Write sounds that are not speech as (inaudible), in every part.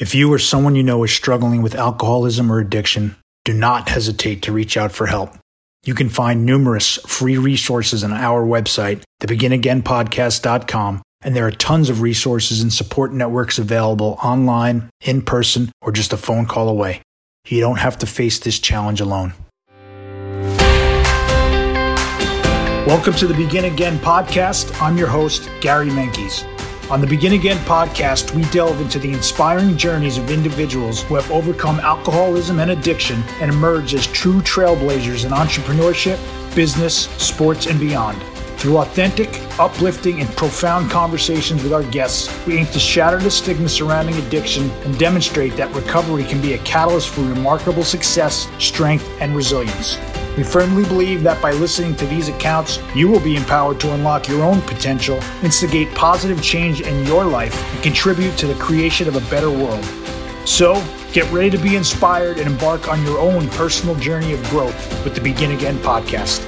If you or someone you know is struggling with alcoholism or addiction, do not hesitate to reach out for help. You can find numerous free resources on our website, thebeginagainpodcast.com, and there are tons of resources and support networks available online, in person, or just a phone call away. You don't have to face this challenge alone. Welcome to the Begin Again podcast. I'm your host, Gary Menkes. On the Begin Again podcast, we delve into the inspiring journeys of individuals who have overcome alcoholism and addiction and emerged as true trailblazers in entrepreneurship, business, sports, and beyond. Through authentic, uplifting, and profound conversations with our guests, we aim to shatter the stigma surrounding addiction and demonstrate that recovery can be a catalyst for remarkable success, strength, and resilience. We firmly believe that by listening to these accounts, you will be empowered to unlock your own potential, instigate positive change in your life, and contribute to the creation of a better world. So, get ready to be inspired and embark on your own personal journey of growth with the Begin Again podcast.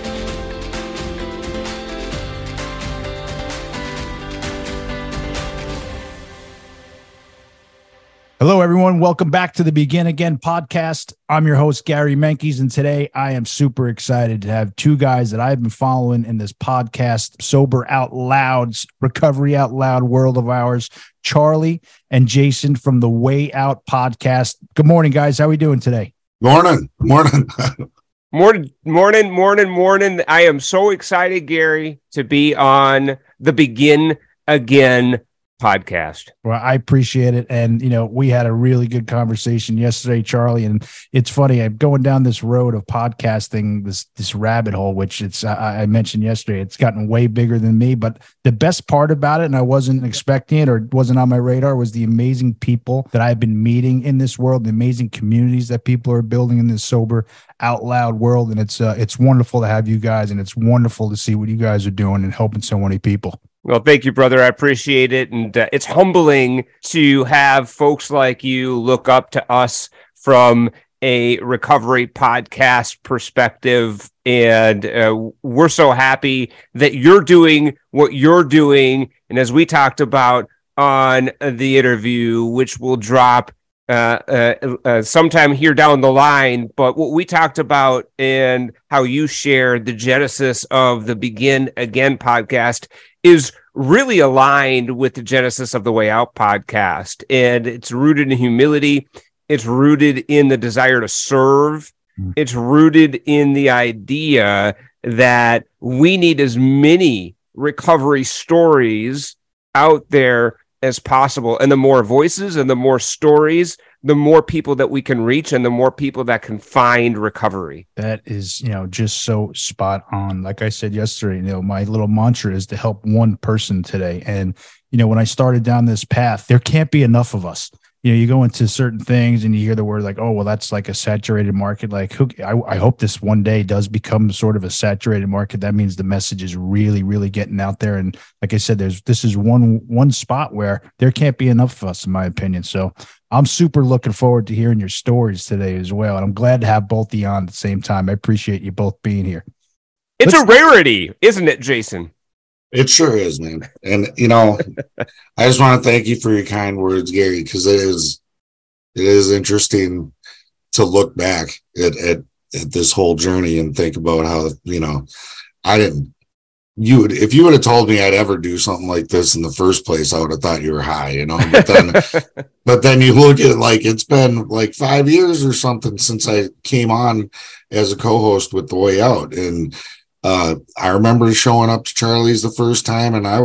Hello, everyone. Welcome back to the Begin Again podcast. I'm your host, Gary Menkes, and today I am super excited to have two guys that I've been following in this podcast, Sober Out Loud's Recovery Out Loud world of ours, Charlie and Jason from the Way Out podcast. Good morning, guys. How are we doing today? Morning. Morning. (laughs) morning, morning, morning, morning. I am so excited, Gary, to be on the Begin Again podcast. Well, I appreciate it. And, you know, we had a really good conversation yesterday, Charlie. And it's funny, I'm going down this road of podcasting, this this rabbit hole, which it's I, I mentioned yesterday, it's gotten way bigger than me. But the best part about it, and I wasn't expecting it or wasn't on my radar, was the amazing people that I've been meeting in this world, the amazing communities that people are building in this sober out loud world. And it's uh, it's wonderful to have you guys and it's wonderful to see what you guys are doing and helping so many people. Well, thank you, brother. I appreciate it. And uh, it's humbling to have folks like you look up to us from a recovery podcast perspective. And uh, we're so happy that you're doing what you're doing. And as we talked about on the interview, which will drop uh, uh, uh, sometime here down the line. But what we talked about and how you shared the genesis of the Begin Again podcast is really aligned with the genesis of the Way Out podcast. And it's rooted in humility, it's rooted in the desire to serve, mm. it's rooted in the idea that we need as many recovery stories out there as possible. And the more voices and the more stories, the more people that we can reach and the more people that can find recovery. That is, you know, just so spot on. Like I said yesterday, you know, my little mantra is to help one person today. And, you know, when I started down this path, there can't be enough of us you know, you go into certain things and you hear the word like, oh, well, that's like a saturated market. Like, who, I, I hope this one day does become sort of a saturated market. That means the message is really, really getting out there. And like I said, there's this is one one spot where there can't be enough of us, in my opinion. So I'm super looking forward to hearing your stories today as well. And I'm glad to have both of you on at the same time. I appreciate you both being here. It's Let's, a rarity, isn't it, Jason? It sure is, man. And you know, (laughs) I just want to thank you for your kind words, Gary, because it is it is interesting to look back at, at at this whole journey and think about how you know I didn't you would if you would have told me I'd ever do something like this in the first place, I would have thought you were high, you know. But then (laughs) but then you look at like it's been like five years or something since I came on as a co-host with the way out. And uh, I remember showing up to Charlie's the first time, and I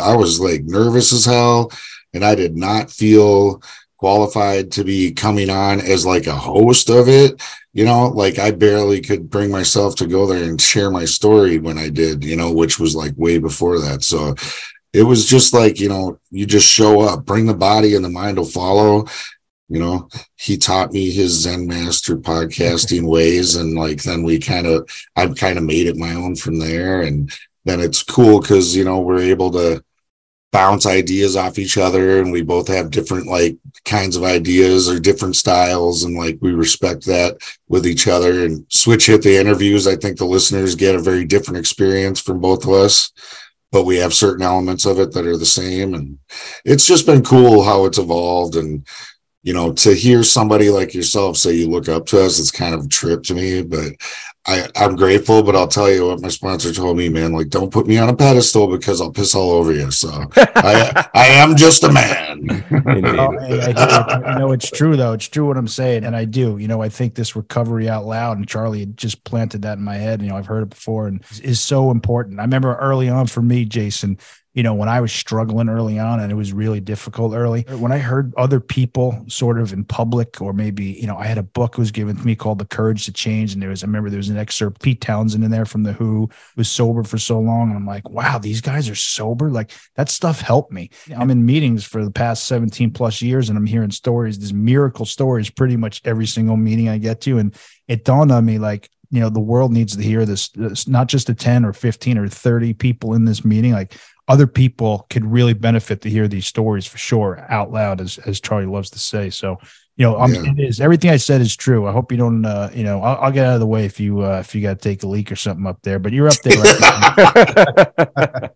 I was like nervous as hell, and I did not feel qualified to be coming on as like a host of it. You know, like I barely could bring myself to go there and share my story when I did. You know, which was like way before that. So it was just like you know you just show up bring the body and the mind will follow you know he taught me his zen master podcasting (laughs) ways and like then we kind of i've kind of made it my own from there and then it's cool because you know we're able to bounce ideas off each other and we both have different like kinds of ideas or different styles and like we respect that with each other. And switch hit the interviews i think the listeners get a very different experience from both of us but we have certain elements of it that are the same and it's just been cool how it's evolved. And you know, to hear somebody like yourself say you look up to us, it's kind of a trip to me, but I, I'm grateful, but I'll tell you what my sponsor told me, man, like don't put me on a pedestal because I'll piss all over you. So I I am just a man. (laughs) oh, hey, I, I, know it's true though. It's true what I'm saying. And I do, you know, I think this recovery out loud and Charlie just planted that in my head. You know, I've heard it before and is so important. I remember early on for me, Jason, you know, when I was struggling early on and it was really difficult early, when I heard other people sort of in public, or maybe, you know, I had a book was given to me called The Courage to Change. And there was, I remember there was an excerpt, Pete Townshend in there from The Who was sober for so long. And I'm like, wow, these guys are sober. Like that stuff helped me. I'm in meetings for the past 17 plus years and I'm hearing stories, these miracle stories, pretty much every single meeting I get to. And it dawned on me like, you know, the world needs to hear this. It's not just the 10 or 15 or 30 people in this meeting. Like other people could really benefit to hear these stories for sure out loud, as as Charlie loves to say. So, you know, um, yeah. it is everything I said is true. I hope you don't, uh, you know, I'll, I'll, get out of the way if you uh, if you got to take a leak or something up there, but you're up there. Right (laughs)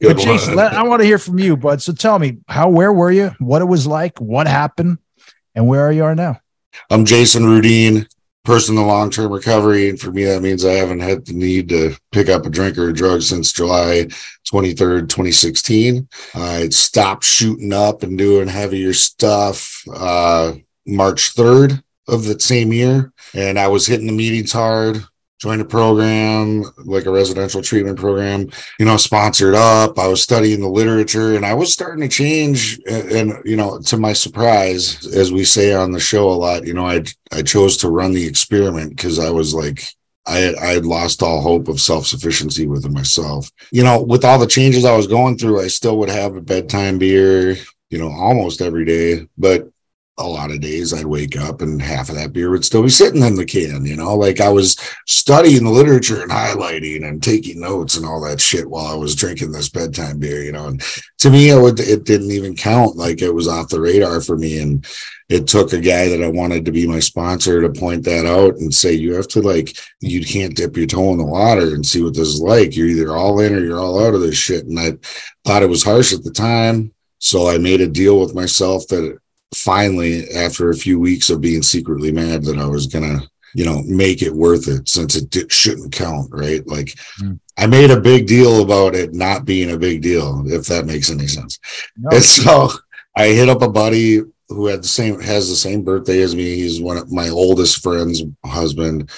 but Jason, let, I want to hear from you, bud. So tell me, how, where were you? What it was like? What happened? And where are you are now? I'm Jason Rudine person in long term recovery. And for me, that means I haven't had the need to pick up a drink or a drug since July 23rd, 2016. I stopped shooting up and doing heavier stuff uh, March 3rd of the same year. And I was hitting the meetings hard, joined a program like a residential treatment program you know sponsored up i was studying the literature and i was starting to change and, and, you know to my surprise as we say on the show a lot you know i i chose to run the experiment because i was like I had, I had lost all hope of self sufficiency within myself. You know, with all the changes I was going through, I still would have a bedtime beer, you know, almost every day. But a lot of days I'd wake up and half of that beer would still be sitting in the can, you know, like I was studying the literature and highlighting and taking notes and all that shit while I was drinking this bedtime beer, you know. And to me, it, would, it didn't even count. Like it was off the radar for me. And it took a guy that I wanted to be my sponsor to point that out and say, you have to like, you can't dip your toe in the water and see what this is like. You're either all in or you're all out of this shit. And I thought it was harsh at the time. So I made a deal with myself that finally, after a few weeks of being secretly mad that I was gonna, you know, make it worth it since it did, shouldn't count, right? Like mm. I made a big deal about it not being a big deal, if that makes any sense. No. And so I hit up a buddy who had the same has the same birthday as me. He's one of my oldest friend's husband.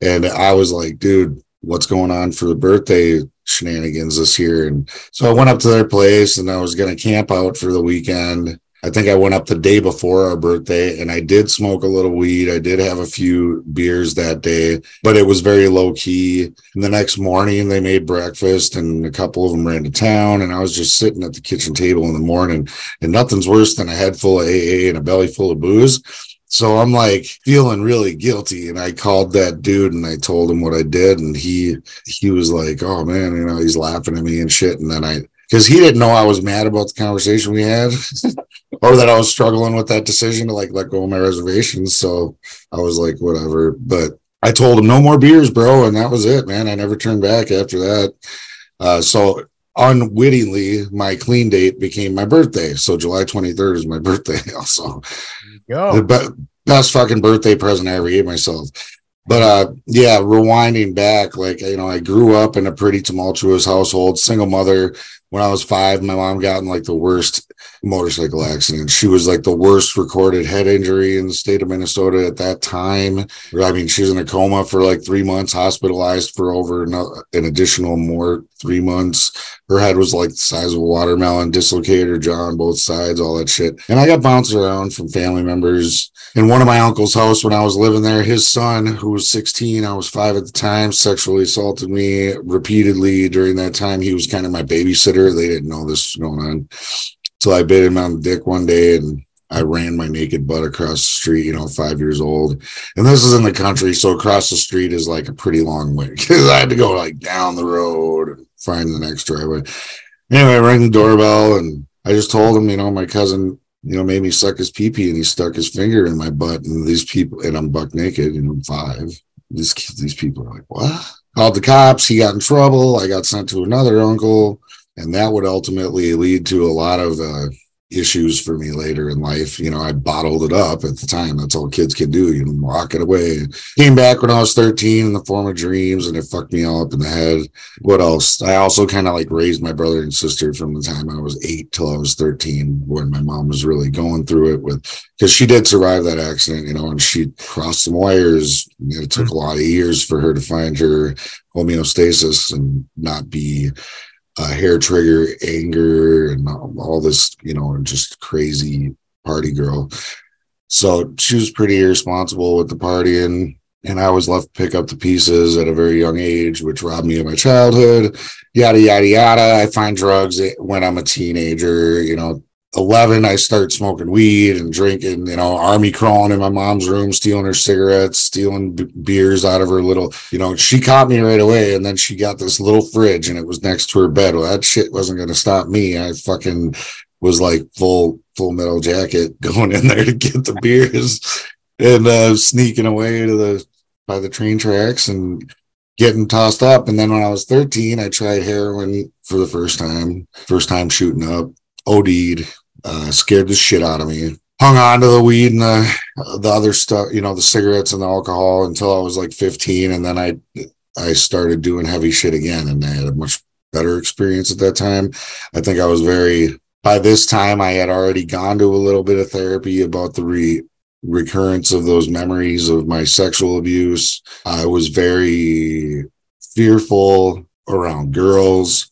And I was like, dude, what's going on for the birthday shenanigans this year? And so I went up to their place and I was gonna camp out for the weekend I think I went up the day before our birthday and I did smoke a little weed. I did have a few beers that day, but it was very low key. And the next morning they made breakfast and a couple of them ran to town and I was just sitting at the kitchen table in the morning and nothing's worse than a head full of AA and a belly full of booze. So I'm like feeling really guilty. And I called that dude and I told him what I did. And he, he was like, Oh man, you know, he's laughing at me and shit. And then I, because he didn't know I was mad about the conversation we had (laughs) or that I was struggling with that decision to like let go of my reservations. So I was like, whatever. But I told him no more beers, bro. And that was it, man. I never turned back after that. Uh, so unwittingly, my clean date became my birthday. So July 23rd is my (laughs) birthday also. The be- best fucking birthday present I ever gave myself. But uh, yeah, rewinding back, like you know, I grew up in a pretty tumultuous household, single mother. When I was five, my mom got in like the worst motorcycle accident. She was like the worst recorded head injury in the state of Minnesota at that time. I mean, she was in a coma for like three months, hospitalized for over an additional more three months. Her head was like the size of a watermelon, dislocated her jaw on both sides, all that shit. And I got bounced around from family members in one of my uncle's house when I was living there. His son, who was 16, I was five at the time, sexually assaulted me repeatedly during that time. He was kind of my babysitter. They didn't know this was going on. So I bit him on the dick one day and I ran my naked butt across the street, you know, five years old. And this is in the country. So across the street is like a pretty long way (laughs) because I had to go like down the road and find the next driveway. Anyway, I rang the doorbell and I just told him, you know, my cousin you know, made me suck his pee pee and he stuck his finger in my butt. And these people, and I'm buck naked and I'm five. These, these people are like, what? Called the cops. He got in trouble. I got sent to another uncle. And that would ultimately lead to a lot of uh, issues for me later in life. You know, I bottled it up at the time. That's all kids can do. You know, walk it away. Came back when I was 13 in the form of dreams and it fucked me all up in the head. What else? I also kind of like raised my brother and sister from the time I was eight till I was 13 when my mom was really going through it with, because she did survive that accident, you know, and she crossed some wires. It took a lot of years for her to find her homeostasis and not be uh, hair trigger anger and all this, you know, just crazy party girl. So she was pretty irresponsible with the partying. And I was left to pick up the pieces at a very young age, which robbed me of my childhood. Yada, yada, yada. I find drugs when I'm a teenager, you know, 11 i start smoking weed and drinking you know army crawling in my mom's room stealing her cigarettes stealing b- beers out of her little you know she caught me right away and then she got this little fridge and it was next to her bed. Well that shit wasn't going to stop me. I fucking was like full full metal jacket (laughs) going in there to get the beers and uh sneaking away to the by the train tracks and getting tossed up. And then when i was 13 i tried heroin for the first time first time shooting up OD'd, uh, scared the shit out of me. Hung on to the weed and the the other stuff, you know, the cigarettes and the alcohol until I was like 15, and then I I started doing heavy shit again, and I had a much better experience at that time. I think I was very by this time I had already gone to a little bit of therapy about the re recurrence of those memories of my sexual abuse. I was very fearful around girls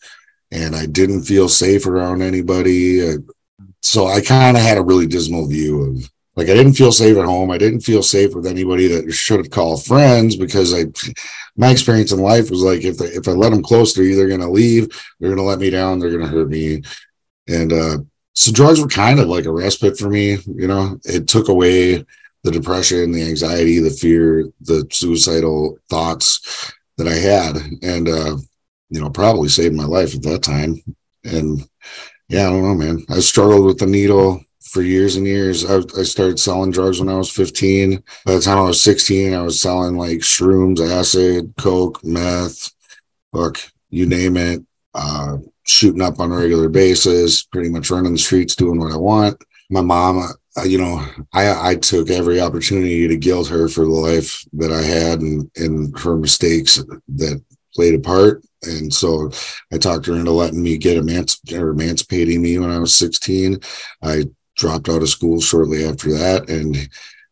and I didn't feel safe around anybody. Uh, so I kind of had a really dismal view of like I didn't feel safe at home. I didn't feel safe with anybody that should have called friends because I my experience in life was like if they, if I let them close, they're either going to leave, they're going to let me down, they're going to hurt me, and uh, so drugs were kind of like a respite for me. You know, it took away the depression, the anxiety, the fear, the suicidal thoughts that I had, and uh, you know, probably saved my life at that time. And yeah, I don't know, man. I struggled with the needle for years and years. I, I, started selling drugs when I was 15. By the time I was 16, I was selling like shrooms, acid, coke, meth, look, you name it. Uh, shooting up on a regular basis, pretty much running the streets, doing what I want. My mom, uh, you know, I, I took every opportunity to guilt her for the life that I had and, and her mistakes that played a part. And so I talked her into letting me get emanci- or emancipating me when I was 16. I dropped out of school shortly after that and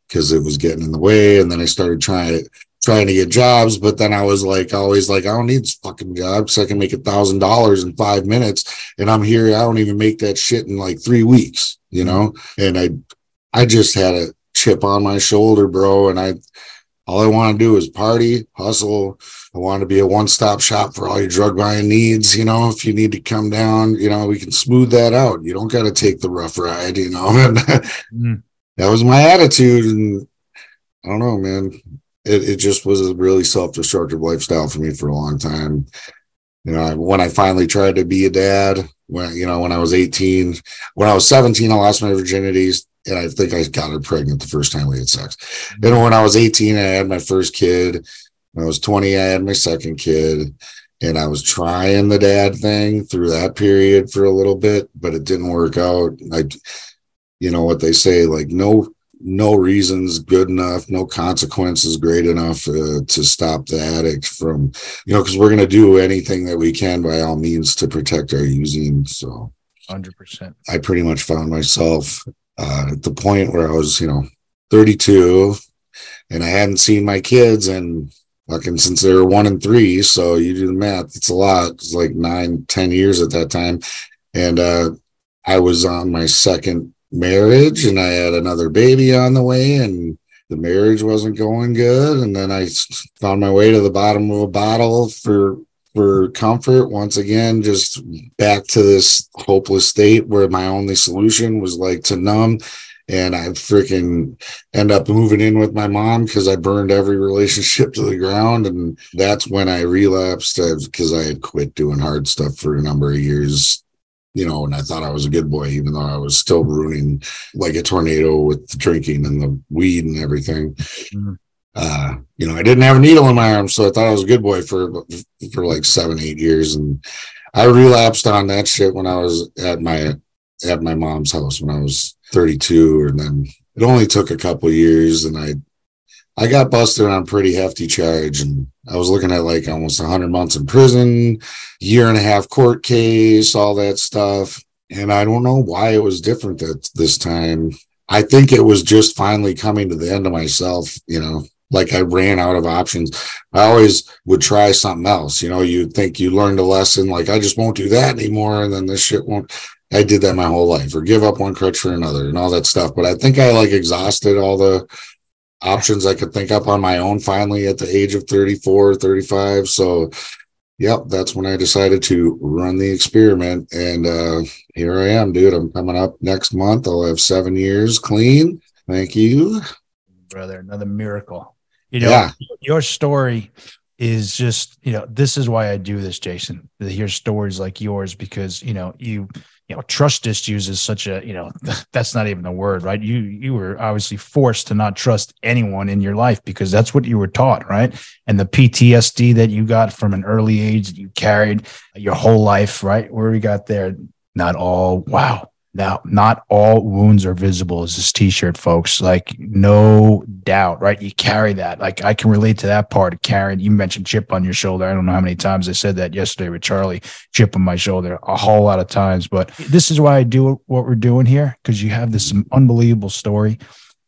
because it was getting in the way. And then I started trying trying to get jobs, but then I was like always like, I don't need this fucking job jobs. I can make a thousand dollars in five minutes. And I'm here. I don't even make that shit in like three weeks, you mm-hmm. know? And I I just had a chip on my shoulder, bro. And I all I want to do is party, hustle. I want to be a one stop shop for all your drug buying needs. You know, if you need to come down, you know, we can smooth that out. You don't got to take the rough ride, you know. (laughs) mm. That was my attitude. And I don't know, man. It, it just was a really self destructive lifestyle for me for a long time. You know, when I finally tried to be a dad, when, you know, when I was 18, when I was 17, I lost my virginities and I think I got her pregnant the first time we had sex. And when I was 18, I had my first kid. When I was 20, I had my second kid. And I was trying the dad thing through that period for a little bit, but it didn't work out. I, you know what they say, like no, no reasons good enough, no consequences great enough uh, to stop the addict from, you know, because we're going to do anything that we can by all means to protect our using. So, hundred percent. I pretty much found myself uh, at the point where I was, you know, 32 and I hadn't seen my kids and fucking since they were one and three. So you do the math, it's a lot. It's like nine, ten years at that time. And uh, I was on my second marriage and I had another baby on the way and the marriage wasn't going good. And then I found my way to the bottom of a bottle for for comfort once again just back to this hopeless state where my only solution was like to numb and I freaking end up moving in with my mom because I burned every relationship (laughs) to the ground. And that's when I relapsed because I had quit doing hard stuff for a number of years, you know, and I thought I was a good boy, even though I was still ruining like a tornado with the drinking and the weed and everything. Mm-hmm uh, you know, I didn't have a needle in my arm, so I thought I was a good boy for for like seven, eight years, and I relapsed on that shit when I was at my at my mom's house when I was 32, and then it only took a couple years, and I I got busted on a pretty hefty charge, and I was looking at like almost 100 months in prison, year and a half court case, all that stuff. And I don't know why it was different that this time. I think it was just finally coming to the end of myself, you know, like I ran out of options. I always would try something else. You know, you think you learned a lesson, like I just won't do that anymore. And then this shit won't. I did that my whole life or give up one crutch for another and all that stuff. But I think I like exhausted all the options I could think up on my own finally at the age of 34, 35. So, yep, that's when I decided to run the experiment. And uh, here I am, dude. I'm coming up next month. I'll have seven years clean. Thank you. Brother, another miracle. You know, yeah. your story is just, you know, this is why I do this, Jason, to hear stories like yours because, you know, you you know trust issues is such a you know (laughs) that's not even a word right? You you were obviously forced to not trust anyone in your life because that's what you were taught right? And the ptsd that you got from an early age that you carried your whole life right? Where we got there not all wow now, not all wounds are visible as this t-shirt, folks. Like, no doubt, right? You carry that. Like, I can relate to that part Karen. You mentioned chip on your shoulder. I don't know how many times I said that yesterday with Charlie. Chip on my shoulder, a whole lot of times. But this is why I do what we're doing here because you have this unbelievable story.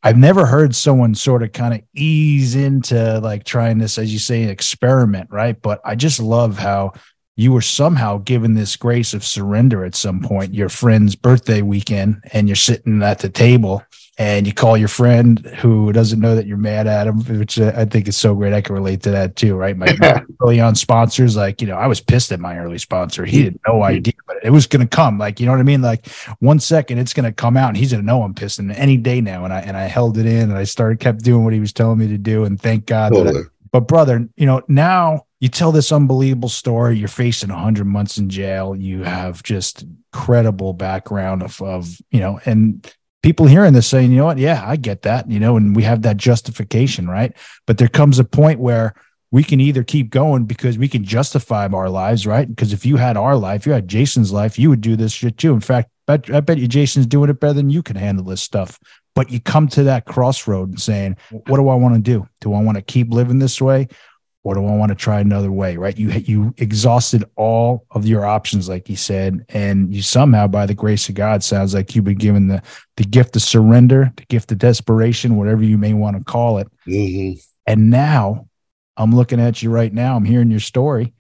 I've never heard someone sort of kind of ease into like trying this, as you say, experiment, right? But I just love how you were somehow given this grace of surrender at some point, your friend's birthday weekend, and you're sitting at the table and you call your friend who doesn't know that you're mad at him, which uh, I think is so great. I can relate to that too, right? My, my early on sponsors, like, you know, I was pissed at my early sponsor. He had no idea, but it was going to come. Like, you know what I mean? Like one second it's going to come out and he's going to know I'm pissed and any day now. And I, and I held it in and I started, kept doing what he was telling me to do. And thank God. Totally. I, but brother, you know, now you tell this unbelievable story. You're facing 100 months in jail. You have just credible background of, of, you know, and people hearing this saying, you know what? Yeah, I get that, you know, and we have that justification, right? But there comes a point where we can either keep going because we can justify our lives, right? Because if you had our life, you had Jason's life, you would do this shit too. In fact, I bet you Jason's doing it better than you can handle this stuff. But you come to that crossroad and saying, what do I want to do? Do I want to keep living this way? Or do I want to try another way? Right. You you exhausted all of your options, like you said, and you somehow, by the grace of God, sounds like you've been given the the gift of surrender, the gift of desperation, whatever you may want to call it. Mm-hmm. And now I'm looking at you right now. I'm hearing your story,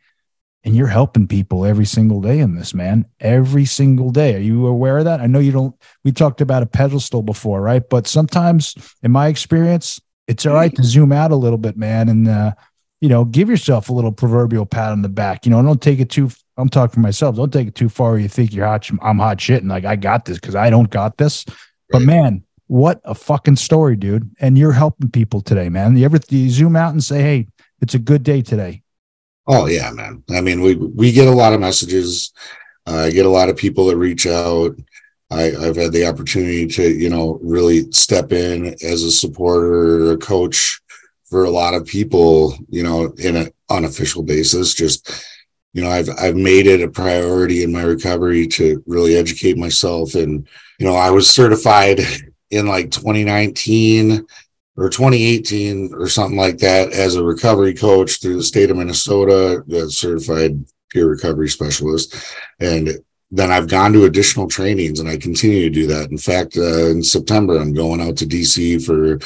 and you're helping people every single day in this, man. Every single day. Are you aware of that? I know you don't. We talked about a pedestal before, right? But sometimes, in my experience, it's all right to zoom out a little bit, man, and uh, you know, give yourself a little proverbial pat on the back. You know, don't take it too. I'm talking for myself. Don't take it too far. you think you're hot. I'm hot shit, and like I got this because I don't got this. Right. But man, what a fucking story, dude! And you're helping people today, man. You ever you zoom out and say, "Hey, it's a good day today." Oh yeah, man. I mean, we we get a lot of messages. Uh, I get a lot of people that reach out. I, have had the opportunity to, you know, really step in as a supporter, a coach, for a lot of people, you know, in an unofficial basis. Just, you know, I've I've made it a priority in my recovery to really educate myself. And, you know, I was certified in like 2019 or 2018 or something like that as a recovery coach through the state of Minnesota, a certified peer recovery specialist. And then I've gone to additional trainings and I continue to do that. In fact, uh, in September, I'm going out to DC for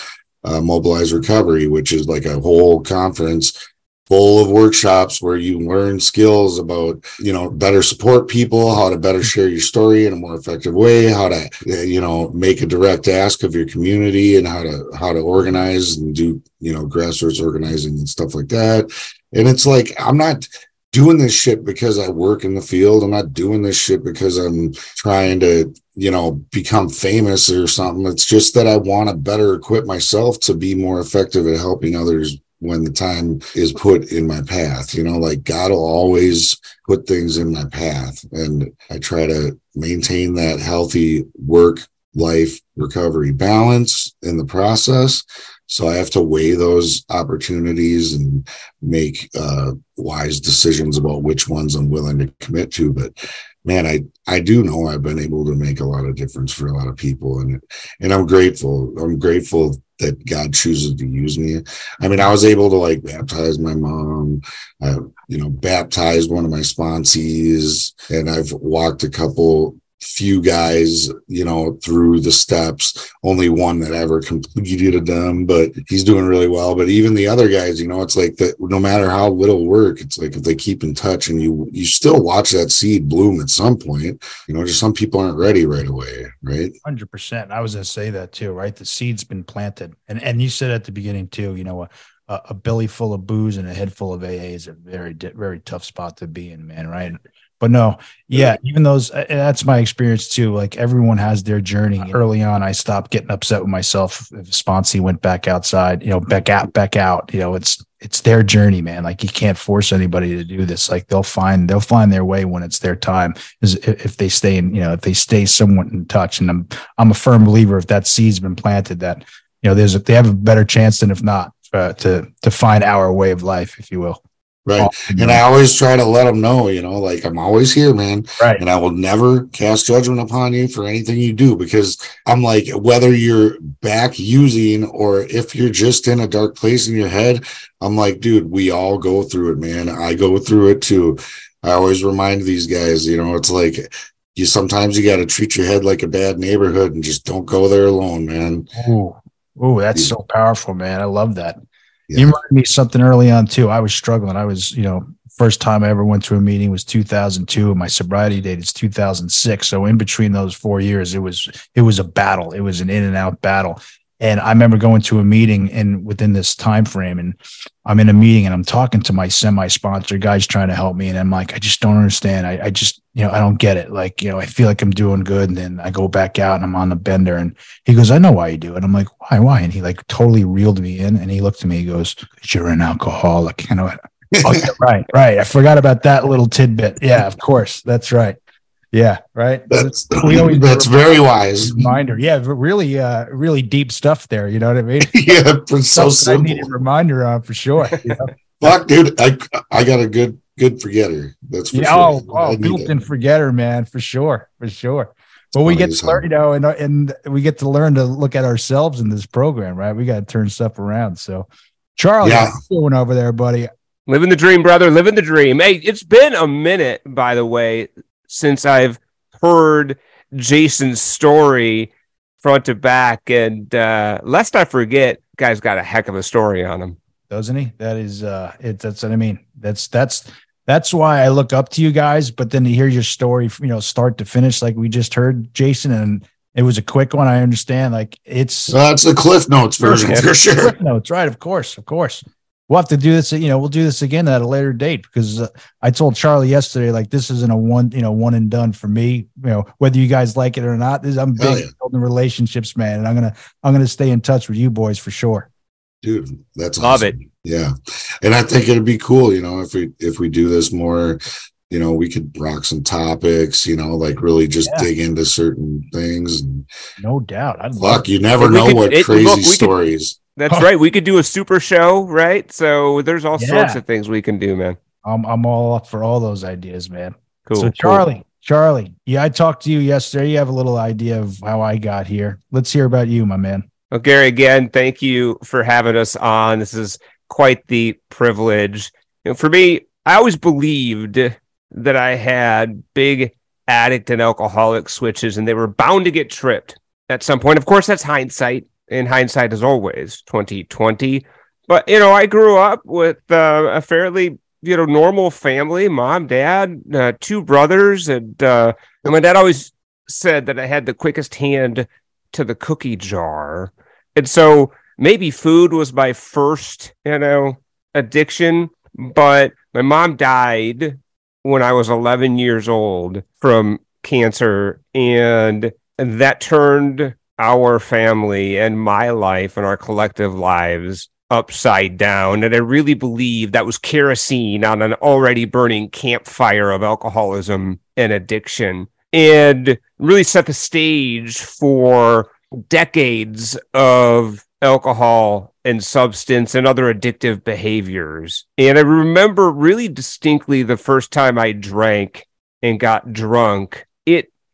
uh, Mobilize Recovery, which is like a whole conference full of workshops where you learn skills about you know better support people how to better share your story in a more effective way how to you know make a direct ask of your community and how to how to organize and do you know grassroots organizing and stuff like that. And it's like i'm not doing this shit because I work in the field. I'm not doing this shit because I'm trying to, you know, become famous or something. It's just that I want to better equip myself to be more effective at helping others when the time is put in my path. You know, like God will always put things in my path. And I try to maintain that healthy work life recovery balance in the process so I have to weigh those opportunities and make uh, wise decisions about which ones I'm willing to commit to. But man, I I do know I've been able to make a lot of difference for a lot of people, and and I'm grateful. I'm grateful that God chooses to use me. I mean, I was able to like baptize my mom, I, you know, baptized one of my sponsees, and I've walked a couple few guys, you know, through the steps. Only one that ever completed them, but he's doing really well. But even the other guys, you know, it's like that. No matter how little work, it's like if they keep in touch and you you still watch that seed bloom at some point. You know, just some people aren't ready right away, right? Hundred percent. I was gonna say that too, right? The seed's been planted, and and you said at the beginning too. You know, a, a belly full of booze and a head full of AA is a very very tough spot to be in, man. Right? But no yeah even those uh, that's my experience too like everyone has their journey. Early on i stopped getting upset with myself if sponsee went back outside you know back out back out you know it's it's their journey man. Like you can't force anybody to do this. Like they'll find they'll find their way when it's their time is if they stay in you know if they stay somewhat in touch. And i'm i'm a firm believer if that seed's been planted that you know there's a, they have a better chance than if not uh, to to find our way of life if you will Right. And I always try to let them know, you know, like I'm always here, man. Right. And I will never cast judgment upon you for anything you do because I'm like, whether you're back using or if you're just in a dark place in your head, I'm like, dude, we all go through it, man. I go through it too. I always remind these guys, you know, it's like you sometimes you got to treat your head like a bad neighborhood and just don't go there alone, man. Ooh, ooh, that's so powerful, man. I love that. Yeah. You reminded me something early on too. I was struggling. I was, you know, first time I ever went to a meeting was 2002 and my sobriety date is 2006. So in between those four years, it was, it was a battle. It was an in and out battle. And I remember going to a meeting and within this time frame, and I'm in a meeting and I'm talking to my semi-sponsor guys trying to help me. And I'm like, I just don't understand. I, I just, you know, I don't get it. Like, you know, I feel like I'm doing good. And then I go back out and I'm on the bender. And he goes, I know why you do it. I'm like, why, why? And he like totally reeled me in and he looked at me, he goes, you're an alcoholic. You know, oh, yeah, right, right. I forgot about that little tidbit. Yeah, of course. That's right. Yeah, right. That's we always that's very wise (laughs) reminder. Yeah, really, uh, really deep stuff there. You know what I mean? (laughs) yeah, so simple. I need a reminder on for sure. You know? (laughs) Fuck, dude, I I got a good good forgetter. That's for yeah, sure. Oh, oh built-in forgetter, man, for sure, for sure. But we get to learn, you know, and and we get to learn to look at ourselves in this program, right? We got to turn stuff around. So, Charlie, yeah. doing over there, buddy? Living the dream, brother. Living the dream. Hey, it's been a minute, by the way, since I've heard Jason's story front to back. And uh, lest I forget, guy's got a heck of a story on him. Doesn't he? That is uh it that's what I mean. That's that's that's why I look up to you guys. But then to hear your story, you know, start to finish, like we just heard Jason, and it was a quick one. I understand. Like it's that's the Cliff Notes version for sure. Cliff Notes, right? Of course, of course we'll have to do this. You know, we'll do this again at a later date because uh, I told Charlie yesterday, like this isn't a one, you know, one and done for me. You know, whether you guys like it or not, this, I'm big yeah. building relationships, man, and I'm gonna I'm gonna stay in touch with you boys for sure. Dude, that's love awesome. it. Yeah, and I think it'd be cool, you know, if we if we do this more. You know, we could rock some topics. You know, like really just yeah. dig into certain things. And, no doubt. I'd fuck, you never know could, what it, crazy look, stories. Could, that's right. We could do a super show, right? So there's all yeah. sorts of things we can do, man. I'm I'm all up for all those ideas, man. Cool. So Charlie, cool. Charlie, yeah, I talked to you yesterday. You have a little idea of how I got here. Let's hear about you, my man. Well, Gary, again, thank you for having us on. This is quite the privilege. You know, for me, I always believed that I had big addict and alcoholic switches, and they were bound to get tripped at some point. Of course, that's hindsight in hindsight as always 2020 but you know i grew up with uh, a fairly you know normal family mom dad uh, two brothers and uh, and my dad always said that i had the quickest hand to the cookie jar. And so maybe food was my first you know addiction but my mom died when i was 11 years old from cancer and that turned our family and my life and our collective lives upside down. And I really believe that was kerosene on an already burning campfire of alcoholism and addiction and really set the stage for decades of alcohol and substance and other addictive behaviors. And I remember really distinctly the first time I drank and got drunk,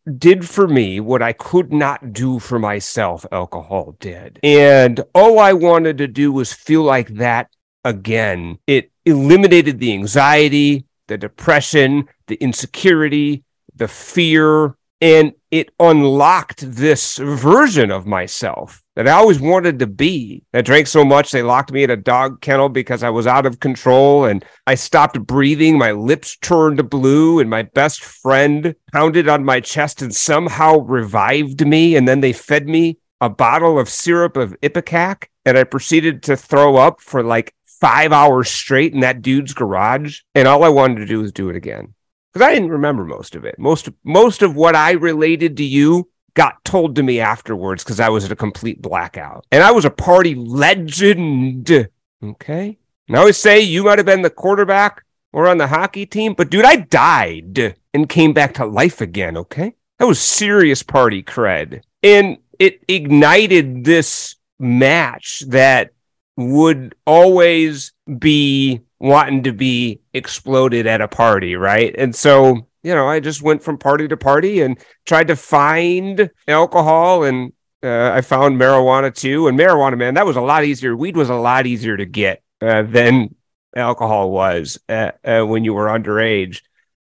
did for me what I could not do for myself, alcohol did. And all I wanted to do was feel like that again. It eliminated the anxiety, the depression, the insecurity, the fear, and it unlocked this version of myself that I always wanted to be. I drank so much they locked me in a dog kennel because I was out of control and I stopped breathing. My lips turned blue, and my best friend pounded on my chest and somehow revived me. And then they fed me a bottle of syrup of Ipecac, and I proceeded to throw up for like five hours straight in that dude's garage. And all I wanted to do was do it again because I didn't remember most of it. Most most of what I related to you got told to me afterwards because I was at a complete blackout. And I was a party legend. Okay. And I always say you might have been the quarterback or on the hockey team, but dude, I died and came back to life again. Okay. That was serious party cred. And it ignited this match that would always be wanting to be exploded at a party, right? And so you know, I just went from party to party and tried to find alcohol and uh, I found marijuana too. And marijuana, man, that was a lot easier. Weed was a lot easier to get uh, than alcohol was uh, uh when you were underage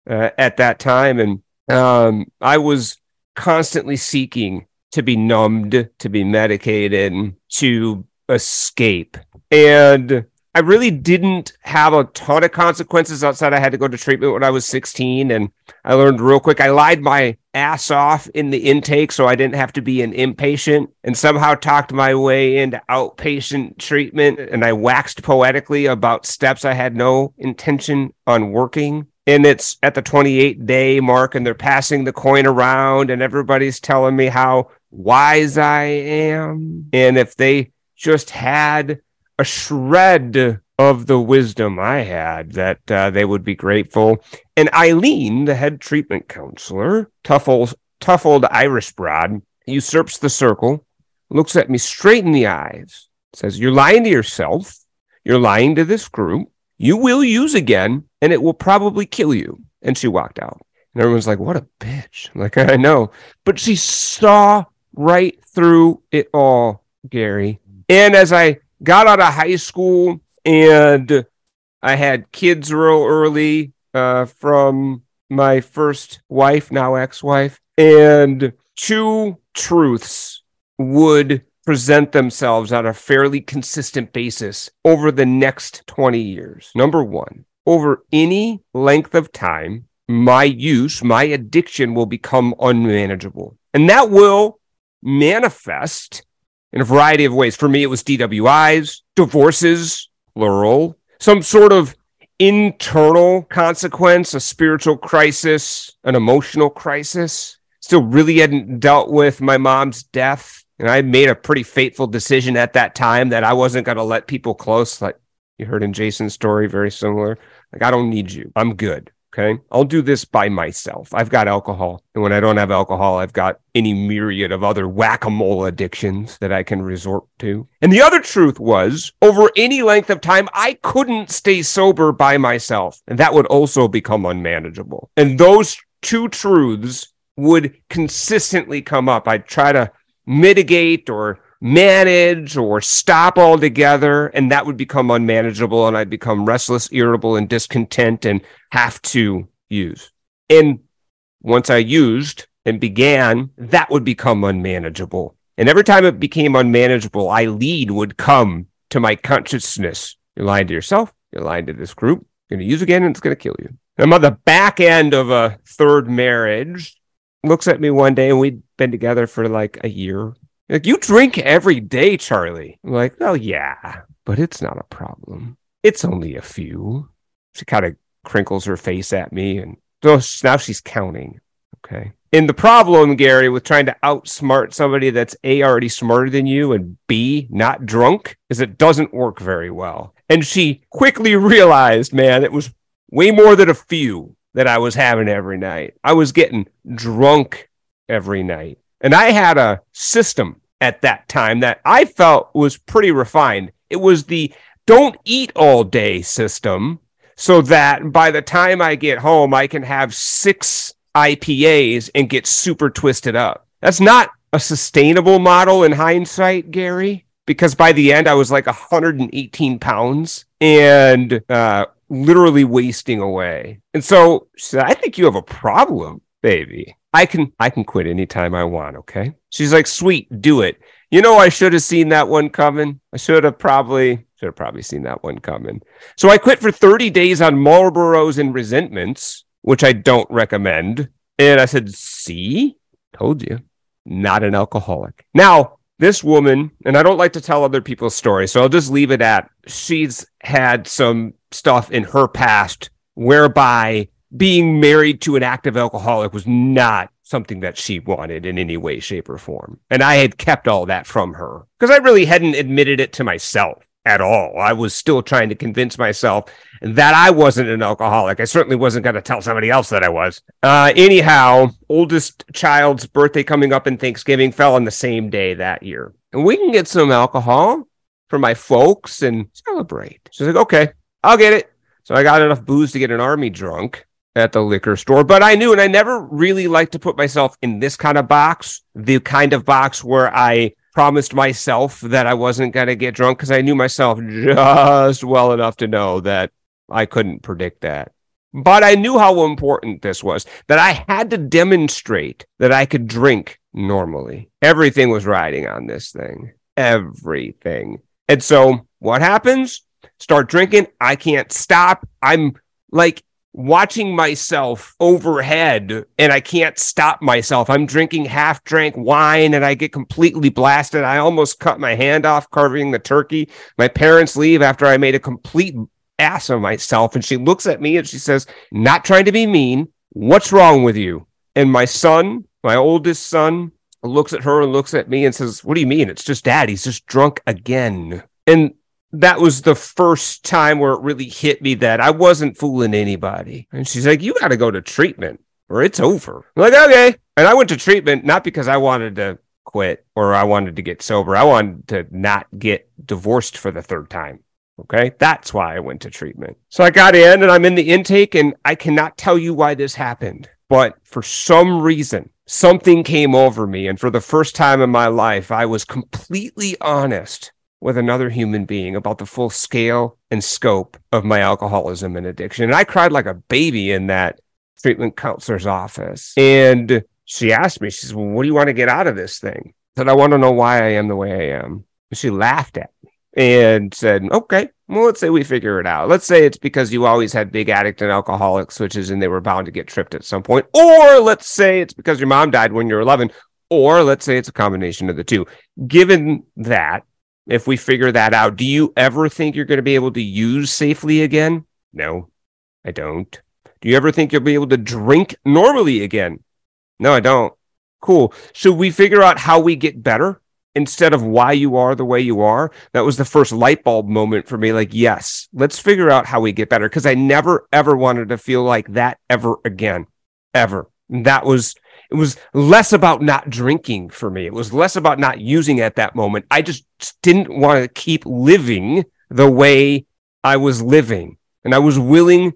uh, at that time. And um, I was constantly seeking to be numbed, to be medicated, to escape. And I really didn't have a ton of consequences outside. I had to go to treatment when I was 16, and I learned real quick. I lied my ass off in the intake so I didn't have to be an inpatient, and somehow talked my way into outpatient treatment. And I waxed poetically about steps I had no intention on working. And it's at the 28 day mark, and they're passing the coin around, and everybody's telling me how wise I am. And if they just had a shred of the wisdom I had that uh, they would be grateful. And Eileen, the head treatment counselor, tough old, tough old Irish broad, usurps the circle, looks at me straight in the eyes, says, You're lying to yourself. You're lying to this group. You will use again, and it will probably kill you. And she walked out. And everyone's like, What a bitch. I'm like, (laughs) I know. But she saw right through it all, Gary. And as I got out of high school and I had kids real early uh, from my first wife, now ex wife. And two truths would present themselves on a fairly consistent basis over the next 20 years. Number one, over any length of time, my use, my addiction will become unmanageable. And that will manifest in a variety of ways. For me, it was DWIs, divorces, plural, some sort of internal consequence, a spiritual crisis, an emotional crisis. Still really hadn't dealt with my mom's death. And I made a pretty fateful decision at that time that I wasn't going to let people close, like you heard in Jason's story, very similar. Like, I don't need you. I'm good. Okay. I'll do this by myself. I've got alcohol. And when I don't have alcohol, I've got any myriad of other whack a mole addictions that I can resort to. And the other truth was over any length of time, I couldn't stay sober by myself. And that would also become unmanageable. And those two truths would consistently come up. I'd try to mitigate or manage or stop altogether and that would become unmanageable and i'd become restless irritable and discontent and have to use. And once i used and began that would become unmanageable. And every time it became unmanageable Eileen would come to my consciousness. You're lying to yourself. You're lying to this group. You're going to use again and it's going to kill you. I'm on the back end of a third marriage. Looks at me one day and we'd been together for like a year like, you drink every day, Charlie. I'm like, oh, yeah, but it's not a problem. It's only a few. She kind of crinkles her face at me, and now she's counting. Okay. And the problem, Gary, with trying to outsmart somebody that's A, already smarter than you, and B, not drunk, is it doesn't work very well. And she quickly realized, man, it was way more than a few that I was having every night. I was getting drunk every night. And I had a system at that time that I felt was pretty refined. It was the don't eat all day system. so that by the time I get home, I can have six IPAs and get super twisted up. That's not a sustainable model in hindsight, Gary, because by the end I was like 118 pounds and uh, literally wasting away. And so said, I think you have a problem, baby. I can I can quit anytime I want, okay? She's like, sweet, do it. You know, I should have seen that one coming. I should have probably should have probably seen that one coming. So I quit for 30 days on Marlboros and resentments, which I don't recommend. And I said, see, told you, not an alcoholic. Now, this woman, and I don't like to tell other people's stories, so I'll just leave it at she's had some stuff in her past whereby being married to an active alcoholic was not something that she wanted in any way, shape, or form. And I had kept all that from her because I really hadn't admitted it to myself at all. I was still trying to convince myself that I wasn't an alcoholic. I certainly wasn't going to tell somebody else that I was. Uh, anyhow, oldest child's birthday coming up and Thanksgiving fell on the same day that year. And we can get some alcohol for my folks and celebrate. She's like, okay, I'll get it. So I got enough booze to get an army drunk at the liquor store. But I knew, and I never really liked to put myself in this kind of box, the kind of box where I promised myself that I wasn't going to get drunk because I knew myself just well enough to know that I couldn't predict that. But I knew how important this was, that I had to demonstrate that I could drink normally. Everything was riding on this thing. Everything. And so what happens? Start drinking. I can't stop. I'm like watching myself overhead and I can't stop myself. I'm drinking half drank wine and I get completely blasted. I almost cut my hand off carving the turkey. My parents leave after I made a complete ass of myself. And she looks at me and she says, Not trying to be mean. What's wrong with you? And my son, my oldest son, looks at her and looks at me and says, What do you mean? It's just dad. He's just drunk again. And that was the first time where it really hit me that I wasn't fooling anybody. And she's like, You got to go to treatment or it's over. I'm like, okay. And I went to treatment not because I wanted to quit or I wanted to get sober. I wanted to not get divorced for the third time. Okay. That's why I went to treatment. So I got in and I'm in the intake and I cannot tell you why this happened. But for some reason, something came over me. And for the first time in my life, I was completely honest with another human being about the full scale and scope of my alcoholism and addiction. And I cried like a baby in that treatment counselor's office. And she asked me, she says, Well, what do you want to get out of this thing? I said, I want to know why I am the way I am. And she laughed at me and said, Okay, well, let's say we figure it out. Let's say it's because you always had big addict and alcoholic switches and they were bound to get tripped at some point. Or let's say it's because your mom died when you were 11. Or let's say it's a combination of the two. Given that, if we figure that out, do you ever think you're going to be able to use safely again? No, I don't. Do you ever think you'll be able to drink normally again? No, I don't. Cool. Should we figure out how we get better instead of why you are the way you are? That was the first light bulb moment for me. Like, yes, let's figure out how we get better because I never, ever wanted to feel like that ever again, ever. And that was it was less about not drinking for me. It was less about not using at that moment. I just didn't want to keep living the way I was living. And I was willing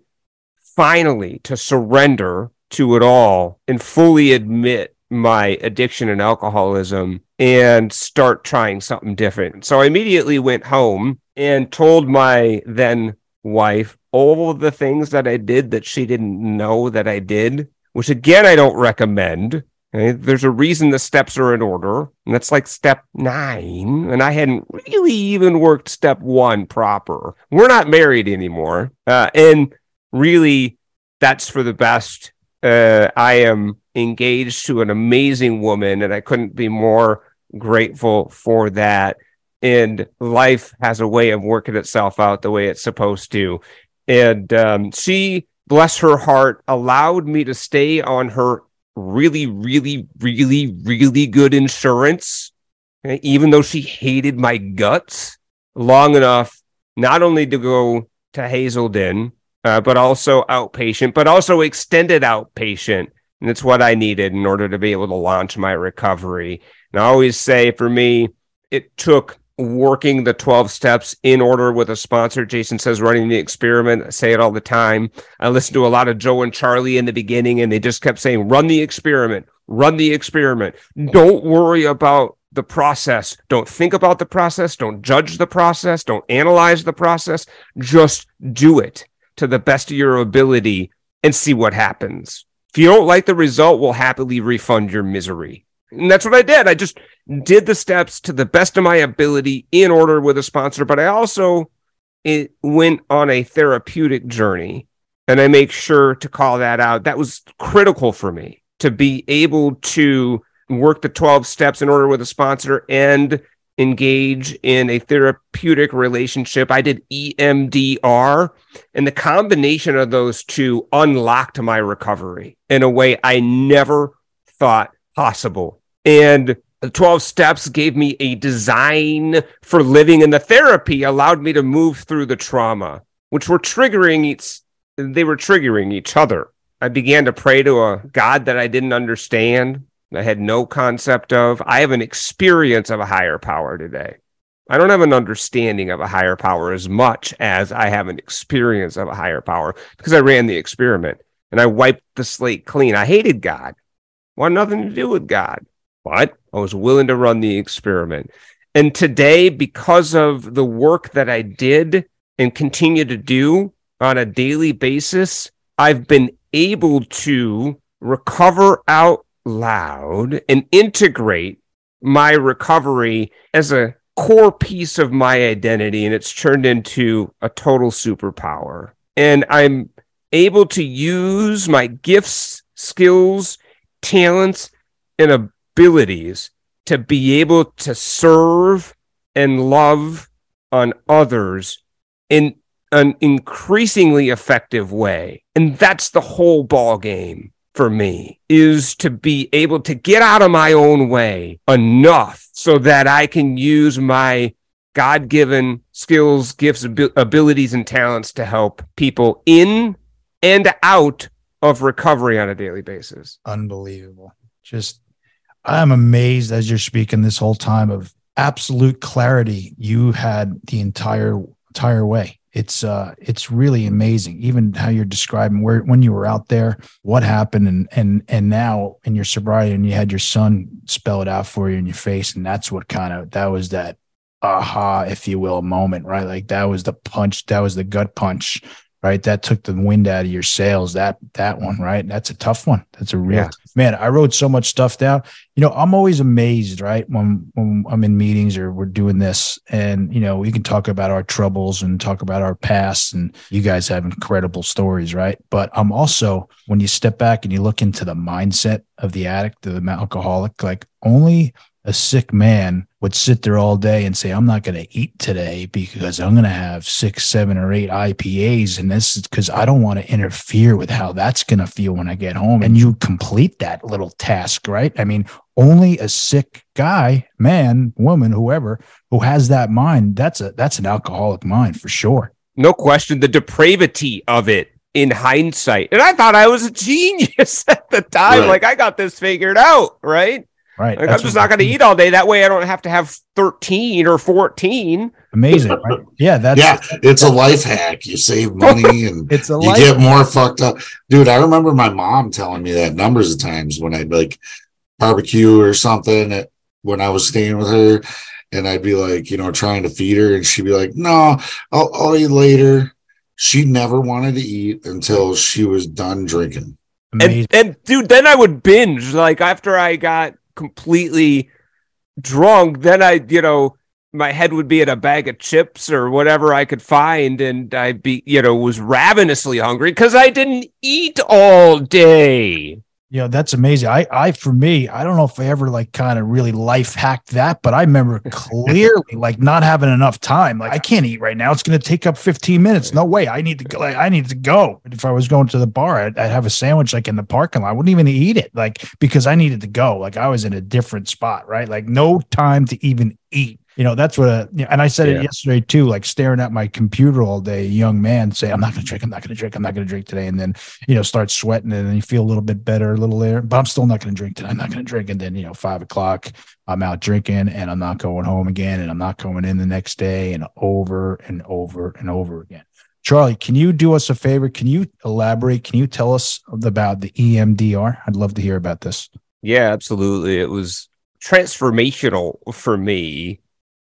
finally to surrender to it all and fully admit my addiction and alcoholism and start trying something different. So I immediately went home and told my then wife all the things that I did that she didn't know that I did which again, I don't recommend. Okay? There's a reason the steps are in order, and that's like step nine. And I hadn't really even worked step one proper. We're not married anymore. Uh, and really, that's for the best. Uh, I am engaged to an amazing woman, and I couldn't be more grateful for that. And life has a way of working itself out the way it's supposed to. And um, she bless her heart, allowed me to stay on her really, really, really, really good insurance, even though she hated my guts long enough, not only to go to Hazelden, uh, but also outpatient, but also extended outpatient. And it's what I needed in order to be able to launch my recovery. And I always say for me, it took working the 12 steps in order with a sponsor. Jason says running the experiment. I say it all the time. I listened to a lot of Joe and Charlie in the beginning, and they just kept saying, run the experiment, run the experiment. Don't worry about the process. Don't think about the process. Don't judge the process. Don't analyze the process. Just do it to the best of your ability and see what happens. If you don't like the result, we'll happily refund your misery. And that's what I did. I just did the steps to the best of my ability in order with a sponsor, but I also it went on a therapeutic journey. And I make sure to call that out. That was critical for me to be able to work the 12 steps in order with a sponsor and engage in a therapeutic relationship. I did EMDR, and the combination of those two unlocked my recovery in a way I never thought possible. And the 12 steps gave me a design for living, and the therapy allowed me to move through the trauma, which were triggering each, they were triggering each other. I began to pray to a God that I didn't understand. I had no concept of. I have an experience of a higher power today. I don't have an understanding of a higher power as much as I have an experience of a higher power because I ran the experiment and I wiped the slate clean. I hated God, wanted nothing to do with God, but I was willing to run the experiment. And today, because of the work that I did and continue to do on a daily basis, I've been able to recover out loud and integrate my recovery as a core piece of my identity and it's turned into a total superpower and i'm able to use my gifts skills talents and abilities to be able to serve and love on others in an increasingly effective way and that's the whole ball game for me is to be able to get out of my own way enough so that I can use my God given skills, gifts, abilities, and talents to help people in and out of recovery on a daily basis. Unbelievable. Just, I'm amazed as you're speaking this whole time of absolute clarity you had the entire entire way. It's uh it's really amazing even how you're describing where when you were out there what happened and and and now in your sobriety and you had your son spell it out for you in your face and that's what kind of that was that aha if you will moment right? Like that was the punch that was the gut punch right? That took the wind out of your sails. That that one, mm-hmm. right? That's a tough one. That's a real yeah. man. I wrote so much stuff down. You know, I'm always amazed, right? When when I'm in meetings or we're doing this, and you know, we can talk about our troubles and talk about our past, and you guys have incredible stories, right? But I'm also when you step back and you look into the mindset of the addict, the alcoholic, like only a sick man would sit there all day and say, I'm not going to eat today because I'm going to have six, seven, or eight IPAs. And this is because I don't want to interfere with how that's going to feel when I get home. And you complete that little task, right? I mean, only a sick guy, man, woman, whoever, who has that mind, that's a that's an alcoholic mind for sure. No question. The depravity of it in hindsight. And I thought I was a genius (laughs) at the time. Right. Like I got this figured out, right? Right. Like, I'm just not going to eat all day. That way I don't have to have 13 or 14. Amazing. (laughs) Right? Yeah. That's yeah. It's a life hack. You save money (laughs) and it's a you get more fucked up. Dude, I remember my mom telling me that numbers of times when I'd like barbecue or something at, when I was staying with her and I'd be like, you know, trying to feed her and she'd be like, no, I'll, I'll eat later. She never wanted to eat until she was done drinking. And, and dude, then I would binge like after I got completely drunk, then I, you know, my head would be in a bag of chips or whatever I could find, and I'd be, you know, was ravenously hungry because I didn't eat all day you know that's amazing. I i for me i don't know if i ever like kind of really life hacked that but i remember (laughs) clearly like not having enough time. Like i can't eat right now. It's going to take up 15 minutes. No way. I need to go like, i need to go. If i was going to the bar I'd, I'd, have a sandwich like in the parking lot. I wouldn't even eat it like because i needed to go. Like i was in a different spot right? Like no time to even eat you know, that's what, uh, and I said yeah. it yesterday too, like staring at my computer all day, young man say, I'm not going to drink, I'm not going to drink, I'm not going to drink today. And then, you know, start sweating and then you feel a little bit better, a little later, but I'm still not going to drink today. I'm not going to drink. And then, you know, five o'clock, I'm out drinking and I'm not going home again and I'm not going in the next day and over and over and over again. Charlie, can you do us a favor? Can you elaborate? Can you tell us about the EMDR? I'd love to hear about this. Yeah, absolutely. It was transformational for me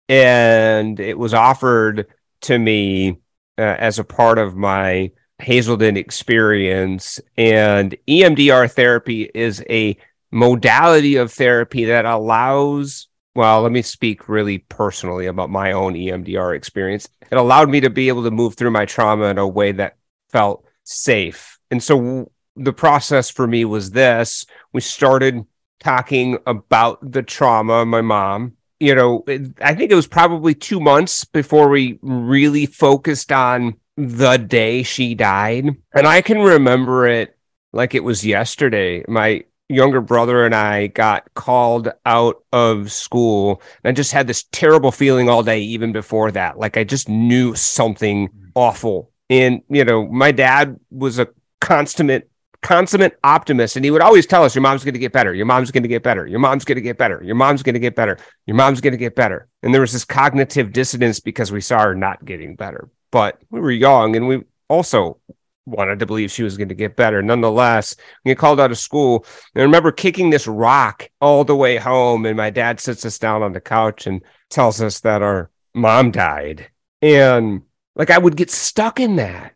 and it was offered to me uh, as a part of my Hazelden experience. And EMDR therapy is a modality of therapy that allows, well, let me speak really personally about my own EMDR experience. It allowed me to be able to move through my trauma in a way that felt safe. And so the process for me was this we started talking about the trauma, my mom, you know, I think it was probably two months before we really focused on the day she died. And I can remember it like it was yesterday. My younger brother and I got called out of school. And I just had this terrible feeling all day, even before that. Like I just knew something mm-hmm. awful. And, you know, my dad was a consummate consummate optimist. And he would always tell us, Your mom's going to get better. Your mom's going to get better. Your mom's going to get better. Your mom's going to get better. Your mom's going to get better. And there was this cognitive dissonance because we saw her not getting better. But we were young and we also wanted to believe she was going to get better. Nonetheless, we get called out of school. And I remember kicking this rock all the way home. And my dad sits us down on the couch and tells us that our mom died. And like I would get stuck in that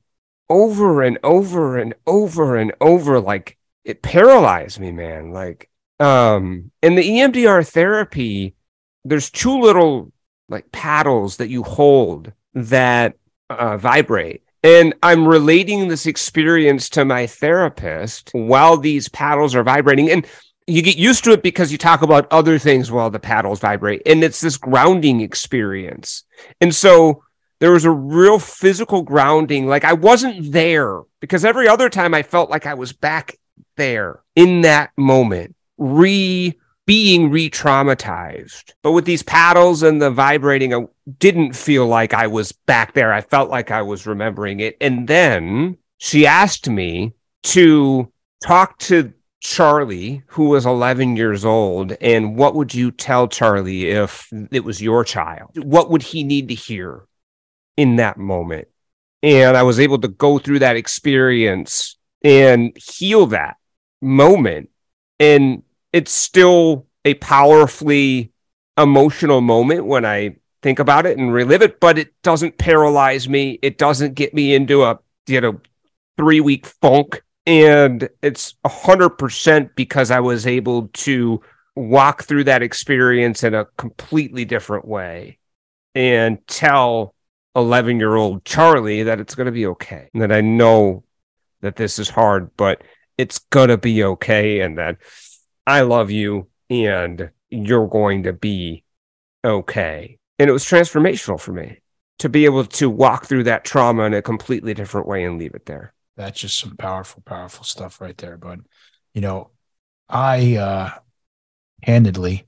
over and over and over and over like it paralyzed me man. Like um in the EMDR therapy there's two little like paddles that you hold that uh, vibrate. And I'm relating this experience to my therapist while these paddles are vibrating. And you get used to it because you talk about other things while the paddles vibrate. And it's this grounding experience. And so there was a real physical grounding. Like I wasn't there because every other time I felt like I was back there in that moment, re being re traumatized. But with these paddles and the vibrating, I didn't feel like I was back there. I felt like I was remembering it. And then she asked me to talk to Charlie, who was 11 years old, and what would you tell Charlie if it was your child? What would he need to hear? In that moment. And I was able to go through that experience and heal that moment. And it's still a powerfully emotional moment when I think about it and relive it, but it doesn't paralyze me. It doesn't get me into a, you know, three week funk. And it's a hundred percent because I was able to walk through that experience in a completely different way and tell 11 year old Charlie that it's going to be okay. And that I know that this is hard, but it's going to be okay. And that I love you and you're going to be okay. And it was transformational for me to be able to walk through that trauma in a completely different way and leave it there. That's just some powerful, powerful stuff right there. But, you know, I uh, handedly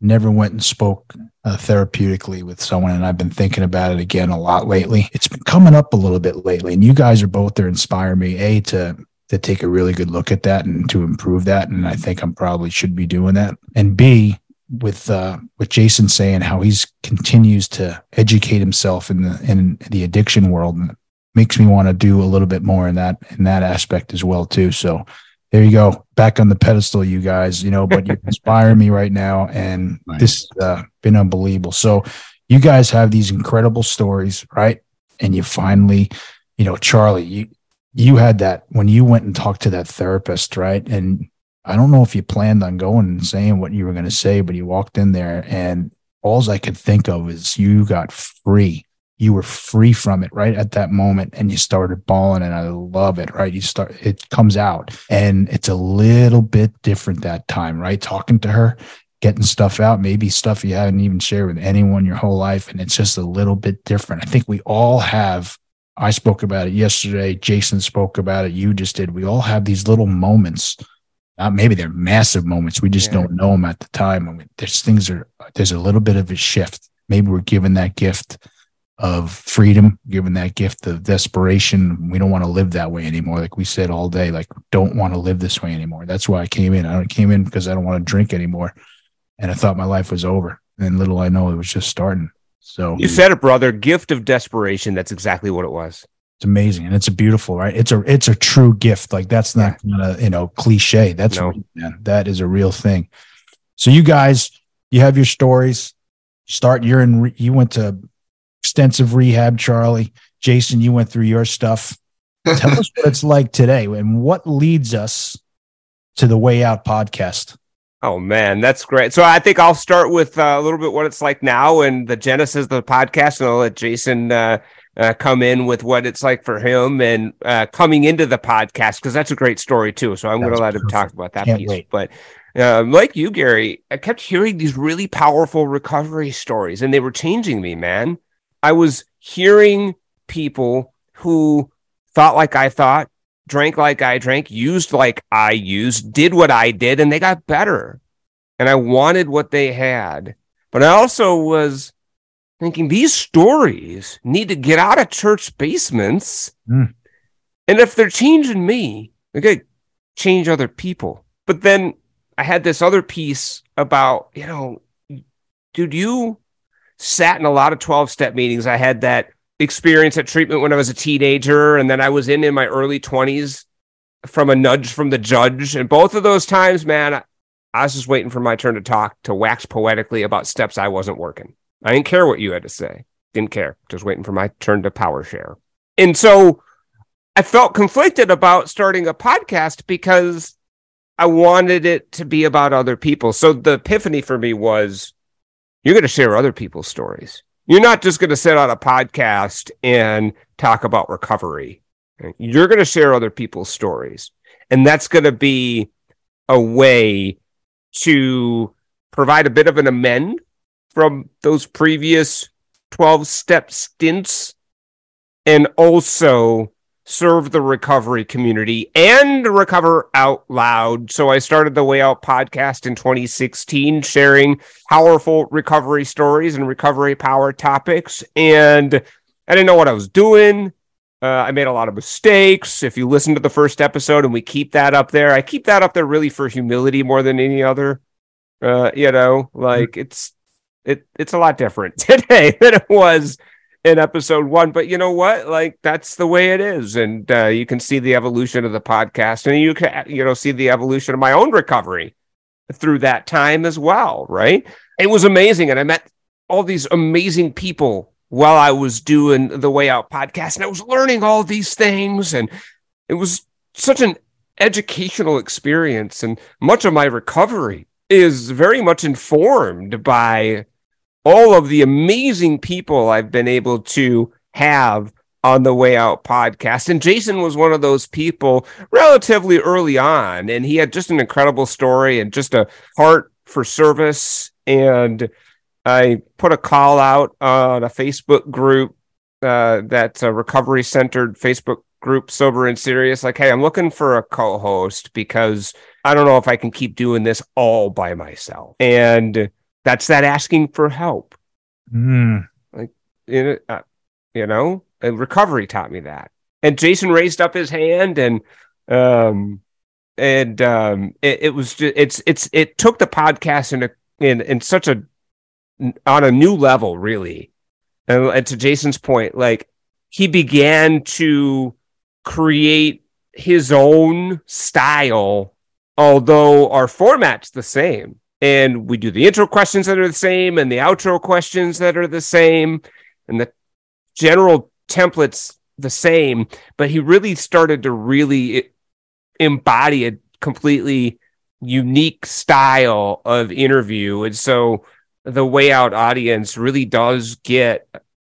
never went and spoke uh, therapeutically with someone and i've been thinking about it again a lot lately. It's been coming up a little bit lately and you guys are both there inspire me a to to take a really good look at that and to improve that and i think i'm probably should be doing that. And b with uh with jason saying how he's continues to educate himself in the in the addiction world makes me want to do a little bit more in that in that aspect as well too. So there you go. Back on the pedestal you guys you know but you (laughs) inspire me right now and nice. this uh been unbelievable. So you guys have these incredible stories right? And you finally you know charlie you you had that when you went and talked to that therapist right? And i don't know if you planned on going and saying what you were going to say but you walked in there and all i could think of is you got free you were free from it right at that moment and you started bawling and I love it, right? You start, it comes out and it's a little bit different that time, right? Talking to her, getting stuff out, maybe stuff you haven't even shared with anyone your whole life. And it's just a little bit different. I think we all have, I spoke about it yesterday. Jason spoke about it. You just did. We all have these little moments. Uh, maybe they're massive moments. We just yeah. don't know them at the time. I mean, there's things are, there's a little bit of a shift maybe we're given that gift of freedom, given that gift of desperation. We don't want to live that way anymore. Like we said all day, like don't want to live this way anymore. That's why I came in. I came in because I don't want to drink anymore. And I thought my life was over. And little I know it was just starting. So you said it, brother. Gift of desperation. That's exactly what it was. It's amazing, and it's a beautiful, right? It's a it's a true gift. Like that's not yeah. you know cliche. That's no. real, man. That is a real thing. So you guys, you have your stories. Start. You're in. You went to extensive rehab, Charlie. Jason, you went through your stuff. (laughs) Tell us what it's like today, and what leads us to the Way Out podcast. Oh man, that's great. So I think I'll start with uh, a little bit what it's like now and the genesis of the podcast, and I'll let Jason uh, uh, come in with what it's like for him and uh, coming into the podcast because that's a great story too. So I'm going to let perfect. him talk about that Can't piece. Wait. But uh, like you, Gary, I kept hearing these really powerful recovery stories, and they were changing me, man. I was hearing people who thought like I thought, drank like I drank, used like I used, did what I did, and they got better. And I wanted what they had. But I also was thinking these stories need to get out of church basements. Mm. And if they're changing me, they got to change other people. But then I had this other piece about, you know, dude, you sat in a lot of 12 step meetings. I had that experience at treatment when I was a teenager, and then I was in in my early 20s from a nudge from the judge. And both of those times, man, I was just waiting for my turn to talk, to wax poetically about steps I wasn't working. I didn't care what you had to say. Didn't care. Just waiting for my turn to power share. And so I felt conflicted about starting a podcast because I wanted it to be about other people. So the epiphany for me was you're going to share other people's stories. You're not just going to sit on a podcast and talk about recovery. You're going to share other people's stories. And that's going to be a way to provide a bit of an amend from those previous 12 step stints and also serve the recovery community and recover out loud. So I started the Way Out podcast in 2016, sharing powerful recovery stories and recovery power topics. And I didn't know what I was doing. Uh, I made a lot of mistakes. If you listen to the first episode and we keep that up there, I keep that up there really for humility more than any other. Uh, you know, like it's it it's a lot different (laughs) today than it was in episode one. But you know what? Like that's the way it is, and uh, you can see the evolution of the podcast, and you can you know see the evolution of my own recovery through that time as well. Right? It was amazing, and I met all these amazing people while I was doing the Way Out podcast, and I was learning all these things, and it was such an educational experience, and much of my recovery is very much informed by all of the amazing people I've been able to have on the Way Out podcast. And Jason was one of those people relatively early on, and he had just an incredible story and just a heart for service. And I put a call out on a Facebook group uh, that's a recovery centered Facebook group, Sober and Serious. Like, hey, I'm looking for a co host because I don't know if I can keep doing this all by myself. And that's that asking for help. Mm. Like, you know, uh, you know, and recovery taught me that. And Jason raised up his hand and, um, and um, it, it was just, it's it's it took the podcast in a in in such a on a new level really and, and to jason's point like he began to create his own style although our format's the same and we do the intro questions that are the same and the outro questions that are the same and the general templates the same. But he really started to really embody a completely unique style of interview. And so the way out audience really does get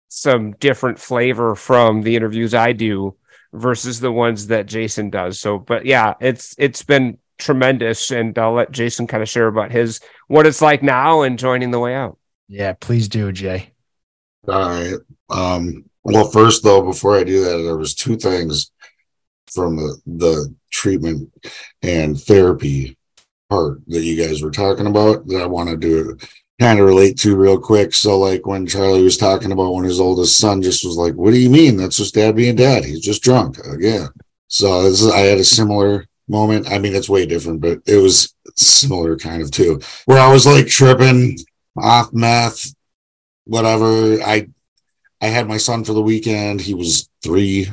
some different flavor from the interviews I do versus the ones that Jason does. So but yeah it's it's been tremendous. And I'll let Jason kind of share about his what it's like now and joining the way out. Yeah, please do, Jay. All right. Um, well, first though, before I do that, there was two things from the, the treatment and therapy part that you guys were talking about that I want to do kind of relate to real quick. So like when Charlie was talking about when his oldest son just was like, "What do you mean? That's just dad being dad. He's just drunk again." So is, I had a similar moment. I mean, it's way different, but it was similar kind of too, where I was like tripping off meth, whatever. I I had my son for the weekend. He was three,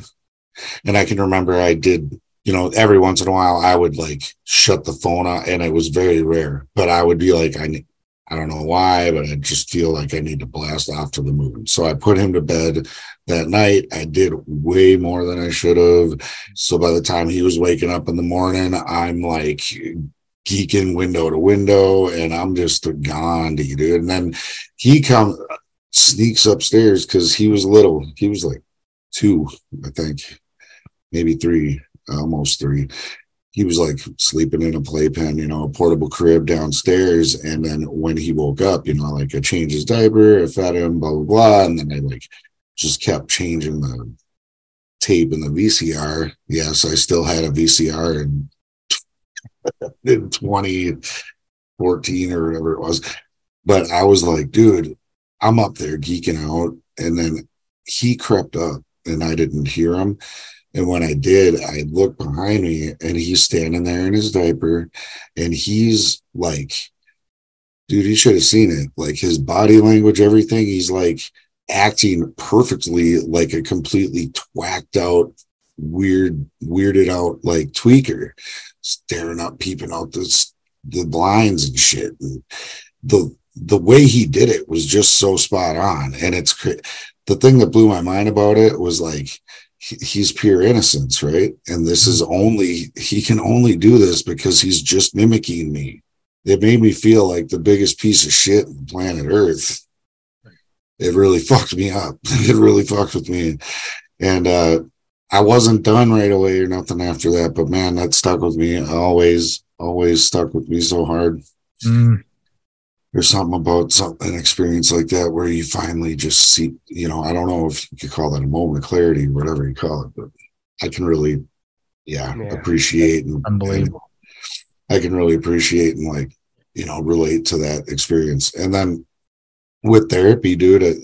and I can remember I did you know, every once in a while I would like shut the phone off and it was very rare, but I would be like, I I don't know why, but I just feel like I need to blast off to the moon. So I put him to bed that night. I did way more than I should have. So by the time he was waking up in the morning, I'm like geeking window to window and I'm just gone, dude. And then he comes, sneaks upstairs because he was little. He was like two, I think, maybe three almost three. He was like sleeping in a playpen, you know, a portable crib downstairs. And then when he woke up, you know, like I changed his diaper, I fed him, blah, blah, blah. And then I like just kept changing the tape in the VCR. Yes, I still had a VCR in, (laughs) in 2014 or whatever it was. But I was like, dude, I'm up there geeking out. And then he crept up and I didn't hear him. And when I did, I looked behind me and he's standing there in his diaper and he's like, dude, you should have seen it. Like his body language, everything. He's like acting perfectly like a completely twacked out, weird, weirded out like tweaker, staring up, peeping out the, the blinds and shit. And the, the way he did it was just so spot on. And it's the thing that blew my mind about it was like, he's pure innocence, right? And this is only, he can only do this because he's just mimicking me. It made me feel like the biggest piece of shit on planet Earth. It really (laughs) fucked me up. It really fucked with me. And uh, I wasn't done right away or nothing after that, but man, that stuck with me. Always, always stuck with me so hard. Mm there's something about some an experience like that where you finally just see, you know, I don't know if you could call that a moment of clarity, whatever you call it, but I can really, yeah, yeah. appreciate and unbelievable. And I can really appreciate and like, you know, relate to that experience. And then with therapy, dude, it,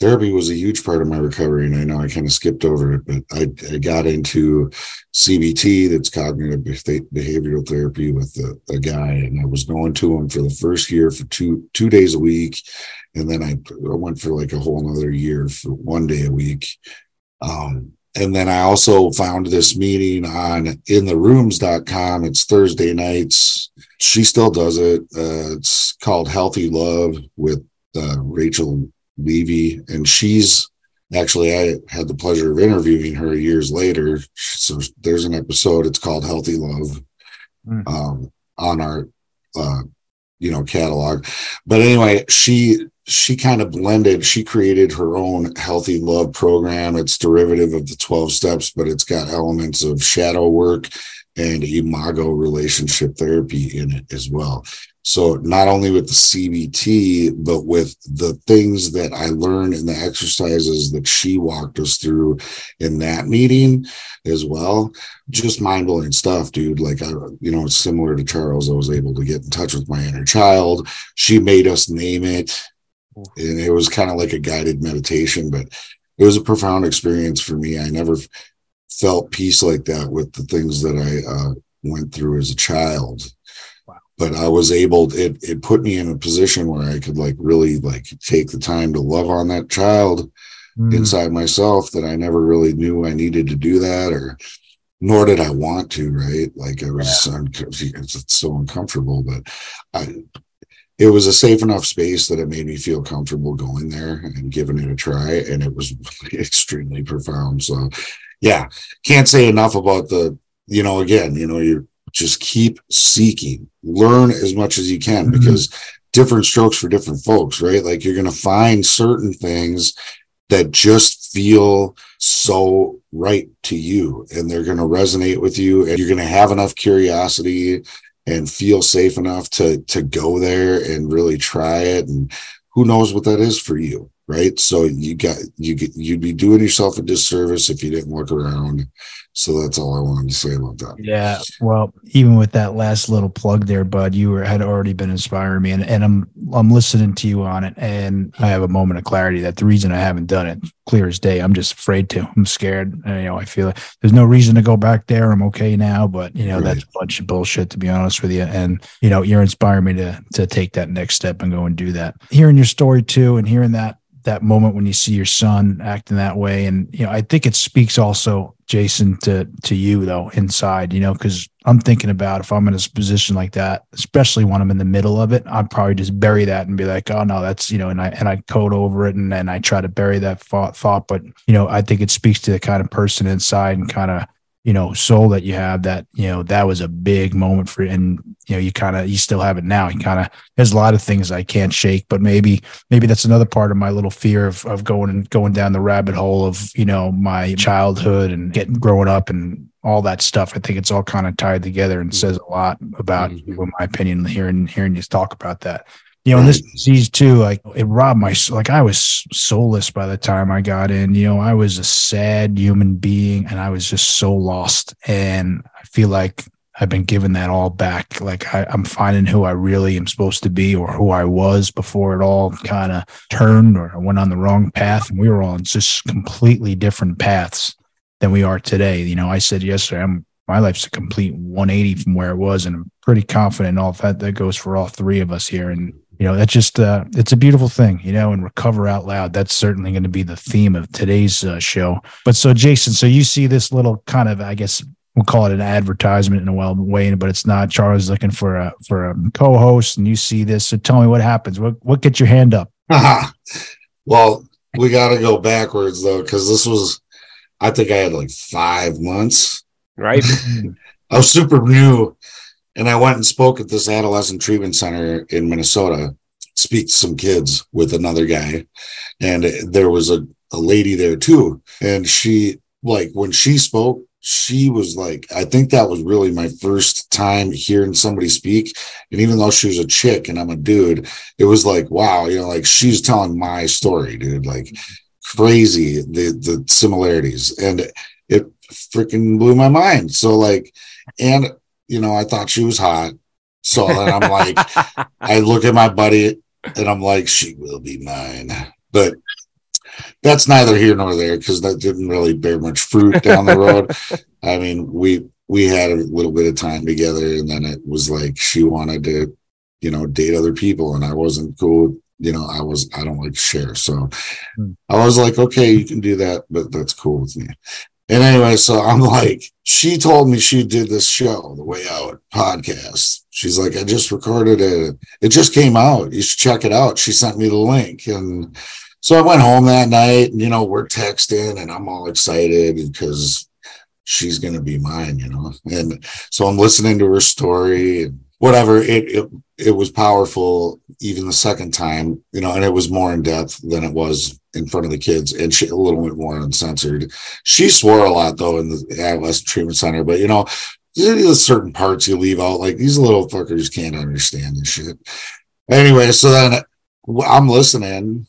therapy was a huge part of my recovery. And I know I kind of skipped over it, but I, I got into CBT, that's cognitive behavioral therapy, with a, a, guy, and I was going to him for the first year for two two days a week, and then I, I went for like a whole another year for one day a week. Um, and then I also found this meeting on intherooms.com. It's Thursday nights. She still does it. Uh, it's called Healthy Love with uh, Rachel Levy, and she's actually I had the pleasure of interviewing her years later. So there's an episode. It's called Healthy Love mm. um, on our uh, you know catalog. But anyway, she she kind of blended. She created her own Healthy Love program. It's derivative of the twelve steps, but it's got elements of shadow work and imago relationship therapy in it as well. So not only with the CBT, but with the things that I learned and the exercises that she walked us through in that meeting as well. Just mind blowing stuff, dude. Like I, you know, it's similar to Charles. I was able to get in touch with my inner child. She made us name it. And it was kind of like a guided meditation, but it was a profound experience for me. I never felt peace like that with the things that I uh, went through as a child but I was able it it put me in a position where I could like really like take the time to love on that child mm. inside myself that I never really knew I needed to do that or nor did I want to right like I was yeah. it's so uncomfortable but I it was a safe enough space that it made me feel comfortable going there and giving it a try and it was (laughs) extremely profound so yeah can't say enough about the you know again you know you're just keep seeking. Learn as much as you can mm-hmm. because different strokes for different folks right? Like you're going to find certain things that just feel so right to you and they're going to resonate with you and you're going to have enough curiosity and feel safe enough to to go there and really try it and who knows what that is for you right? So you got you get you'd be doing yourself a disservice if you didn't look around. So that's all I wanted to say about that. Yeah. Well, even with that last little plug there, Bud, you were, had already been inspiring me, and, and I'm I'm listening to you on it, and I have a moment of clarity that the reason I haven't done it clear as day. I'm just afraid to. I'm scared. And, you know, I feel like there's no reason to go back there. I'm okay now, but you know, right. that's a bunch of bullshit to be honest with you. And you know, you're inspiring me to to take that next step and go and do that. Hearing your story too, and hearing that that moment when you see your son acting that way. And you know i think it speaks also jason to to you though inside you know because i'm thinking about if i'm in a position like that especially when i'm in the middle of it i'd probably just bury that and be like oh no that's you know and i and i code over it and then i try to bury that thought thought. But you know i think it speaks to the kind of person inside and kind of you know soul that you have that you know that was a big moment for and you know you kind of you still have it now. You kind of there's a lot of things i can't shake but maybe maybe that's another part of my little fear of of going and going down the rabbit hole of you know my childhood and getting growing up and all that stuff. I think it's all kind of tied together and says a lot about mm-hmm. in my opinion hearing hearing you talk about that you know, in this disease too, like it robbed my like I was soulless by the time I got in. You know, I was a sad human being, and I was just so lost. And I feel like I've been given that all back. Like I, am finding who I really am supposed to be, or who I was before it all kind of turned, or I went on the wrong path. And we were on just completely different paths than we are today. You know, I said yesterday, I'm my life's a complete 180 from where it was, and I'm pretty confident all that that goes for all three of us here. And you know that's just uh, it's a beautiful thing you know and recover out loud that's certainly going to be the theme of today's uh, show. But so jason so you see this little kind of i guess we'll call it an advertisement in a well way but it's not. Charles looking for a for a co-host and you see this so tell me what happens. What what gets your hand up? (laughs) Well we got to go backwards though because this was i think i had like five months. Right. (laughs) I was super new and I went and spoke at this adolescent treatment center in Minnesota, speak to some kids with another guy. And there was a, a lady there too. And she, like, when she spoke, she was like, I think that was really my first time hearing somebody speak. And even though she was a chick and I'm a dude, it was like, wow, you know, like she's telling my story, dude. Like crazy the the similarities. And it freaking blew my mind. So like, and you know, I thought she was hot. So then I'm like, (laughs) I look at my buddy and I'm like, she will be mine. But that's neither here nor there because that didn't really bear much fruit down the road. (laughs) I mean, we we had a little bit of time together, and then it was like she wanted to, you know, date other people, and I wasn't cool. You know, I was I don't like to share, so hmm. I was like, okay, you can do that, but that's cool with me. And anyway, so I'm like, she told me she did this show, the Way Out podcast. She's like, I just recorded it. It just came out. You should check it out. She sent me the link. And so I went home that night and, you know, we're texting and I'm all excited because she's going to be mine, you know? And so I'm listening to her story and whatever. It, it, it was powerful even the second time, you know, and it was more in depth than it was in front of the kids and she, a little bit more uncensored. She swore a lot though in the adolescent treatment center, but you know, there's certain parts you leave out. Like these little fuckers can't understand this shit. Anyway, so then I'm listening,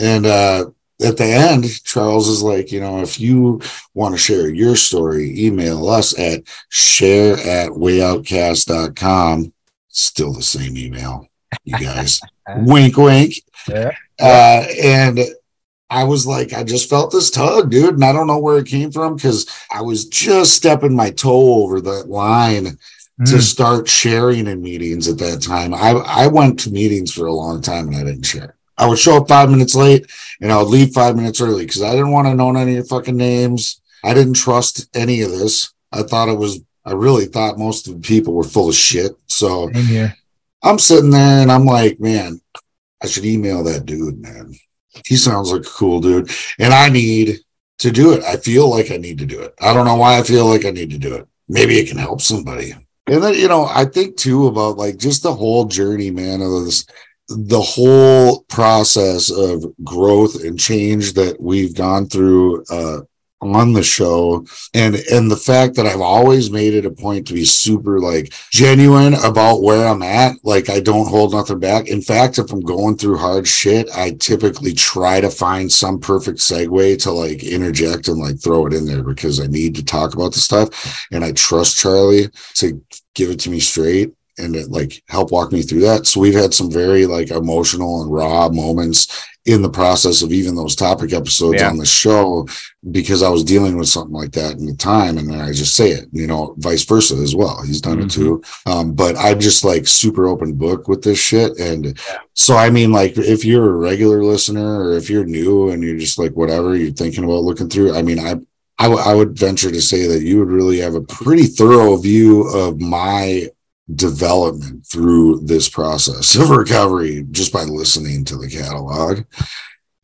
and uh, at the end, Charles is like, you know, if you want to share your story, email us at share at wayoutcast.com. Still the same email, you guys. (laughs) wink, wink. Yeah. Uh, and I was like, I just felt this tug, dude. And I don't know where it came from because I was just stepping my toe over that line mm. to start sharing in meetings at that time. I, I went to meetings for a long time and I didn't share. I would show up five minutes late and I would leave five minutes early because I didn't want to know any of your fucking names. I didn't trust any of this. I thought it was, I really thought most of the people were full of shit. So I'm sitting there and I'm like, man, I should email that dude, man he sounds like a cool dude. And I need to do it. I feel like I need to do it. I don't know why I feel like I need to do it. Maybe it can help somebody. And then, you know, I think too about like just the whole journey, man, of this, the whole process of growth and change that we've gone through uh, on the show and and the fact that I've always made it a point to be super like genuine about where I'm at like I don't hold nothing back. In fact if I'm going through hard shit I typically try to find some perfect segue to like interject and like throw it in there because I need to talk about the stuff and I trust Charlie to give it to me straight and it, like help walk me through that. So we've had some very like emotional and raw moments in the process of even those topic episodes yeah. on the show because I was dealing with something like that in the time. And then I just say it, you know, vice versa as well. He's done mm-hmm. it too. Um, but I'm just like super open book with this shit. And yeah. so, I mean, like if you're a regular listener or if you're new and you're just like, whatever you're thinking about looking through, I mean, I, I, w- I would venture to say that you would really have a pretty thorough view of my development through this process of recovery just by listening to the catalog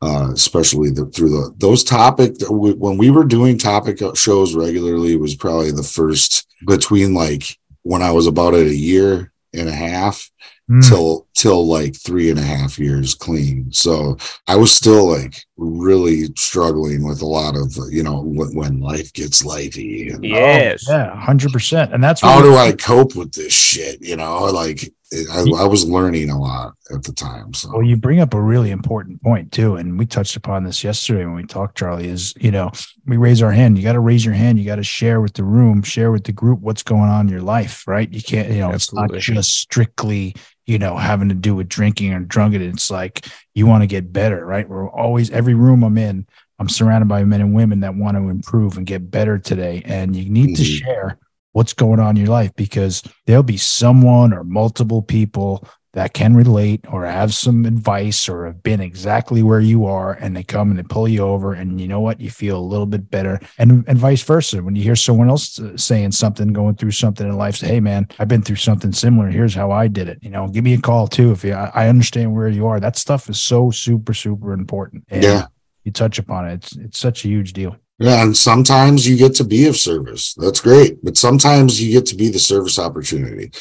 uh, especially the, through the those topic when we were doing topic shows regularly was probably the first between like when i was about at a year and a half mm. till till like three and a half years clean. So I was still like really struggling with a lot of you know when, when life gets lifey. And, yes, oh, yeah, hundred percent. And that's how do I cope with this shit? You know, like I, I, was learning a lot at the time. So, well, you bring up a really important point too, and we touched upon this yesterday when we talked. Charlie is, you know, we raise our hand. You got to raise your hand. You got to share with the room, share with the group what's going on in your life, right? You can't, you know, Absolutely. it's not just strictly, you know, having to do with drinking or drunken. It's like you want to get better, right? We're always every room I'm in. I'm surrounded by men and women that want to improve and get better today, and you need mm-hmm. to share what's going on in your life because there'll be someone or multiple people that can relate or have some advice or have been exactly where you are and they come and they pull you over and you know what? You feel a little bit better. And and vice versa. When you hear someone else uh, saying something going through something in life say hey man i've been through something similar. Here's how i did it. You know give me a call too if you i understand where you are. That stuff is so super super important. And yeah. you touch upon it. It's it's such a huge deal. Yeah, and sometimes you get to be of service. That's great. But sometimes you get to be the service opportunity.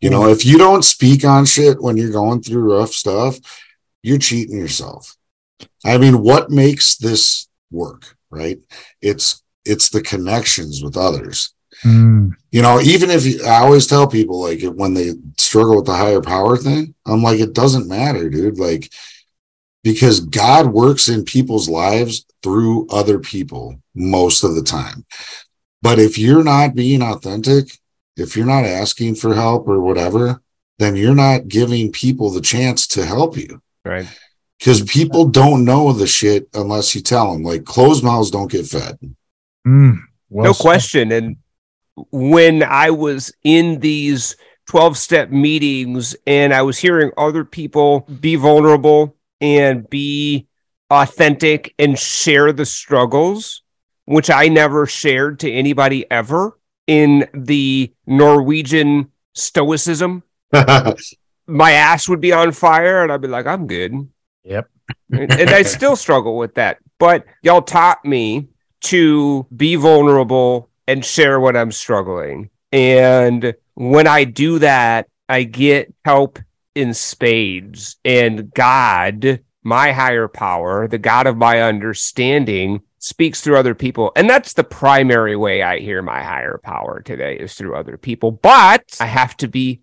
You know, if you don't speak on shit when you're going through rough stuff, you're cheating yourself. I mean, what makes this work, right? It's it's the connections with others. Mm. You know, even if you, I always tell people like when they struggle with the higher power thing, I'm like, it doesn't matter, dude. Like, because God works in people's lives through other people most of the time. But if you're not being authentic, if you're not asking for help or whatever, then you're not giving people the chance to help you. Right. Because people don't know the shit unless you tell them. Like closed mouths don't get fed. Mm, well no said. question. And when I was in these 12 step meetings and I was hearing other people be vulnerable and be authentic and share the struggles, which I never shared to anybody ever in the Norwegian stoicism. (laughs) my ass would be on fire and I'd be like, I'm good. Yep. and, and I (laughs) still struggle with that. But y'all taught me to be vulnerable and share what I'm struggling. And when I do that, I get help in spades and God, my higher power, the God of my understanding, speaks through other people. And that's the primary way I hear my higher power today is through other people. But I have to be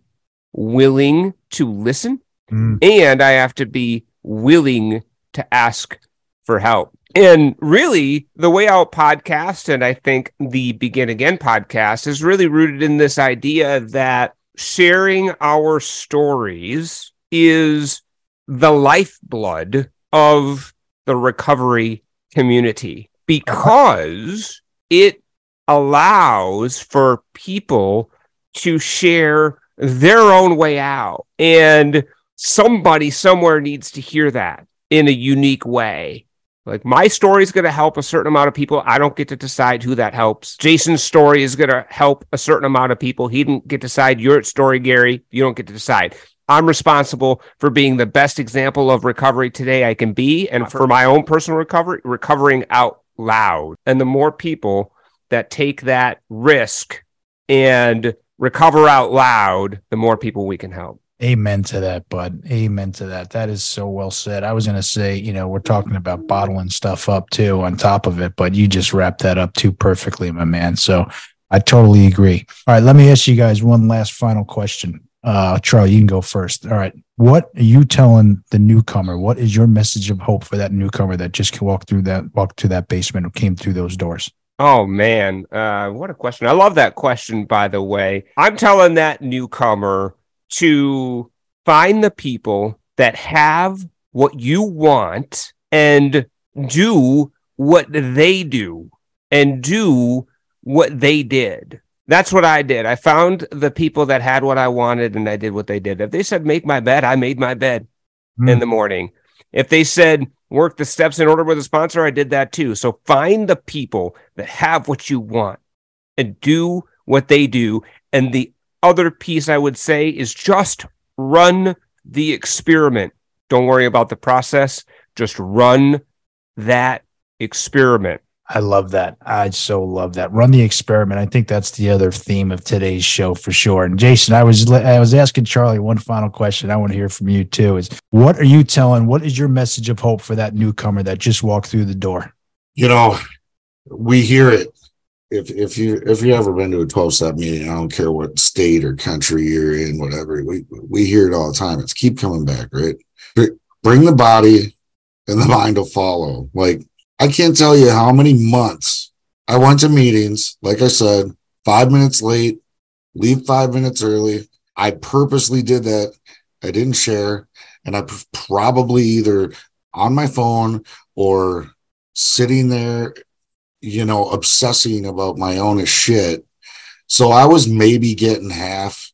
willing to listen mm. and I have to be willing to ask for help. And really, the Way Out podcast, and I think the Begin Again podcast, is really rooted in this idea that sharing our stories is the lifeblood of the recovery community because it allows for people to share their own way out. And somebody somewhere needs to hear that in a unique way. Like my story is going to help a certain amount of people. I don't get to decide who that helps. Jason's story is going to help a certain amount of people. He didn't get to decide your story, Gary. You don't get to decide. I'm responsible for being the best example of recovery today I can be and for my own personal recovery, recovering out loud. And the more people that take that risk and recover out loud, the more people we can help. Amen to that, bud. Amen to that. That is so well said. I was going to say, you know, we're talking about bottling stuff up too on top of it, but you just wrapped that up too perfectly, my man. So I totally agree. All right, let me ask you guys one last final question. Uh, Charlie, you can go first. All right. What are you telling the newcomer? What is your message of hope for that newcomer that just can walk through that walk to that basement or came through those doors? Oh man, uh, what a question! I love that question. By the way, I'm telling that newcomer to find the people that have what you want and do what they do and do what they did. That's what I did. I found the people that had what I wanted and I did what they did. If they said, make my bed, I made my bed mm. in the morning. If they said, work the steps in order with a sponsor, I did that too. So find the people that have what you want and do what they do. And the other piece I would say is just run the experiment. Don't worry about the process. Just run that experiment. I love that. I so love that. Run the experiment. I think that's the other theme of today's show for sure. And Jason, I was I was asking Charlie one final question. I want to hear from you too. Is what are you telling? What is your message of hope for that newcomer that just walked through the door? You know, we hear it. If if you if you ever been to a twelve step meeting, I don't care what state or country you're in, whatever. We we hear it all the time. It's keep coming back, right? Bring the body, and the (laughs) mind will follow. Like I can't tell you how many months I went to meetings, like I said, five minutes late, leave five minutes early. I purposely did that. I didn't share. And I probably either on my phone or sitting there, you know, obsessing about my own shit. So I was maybe getting half,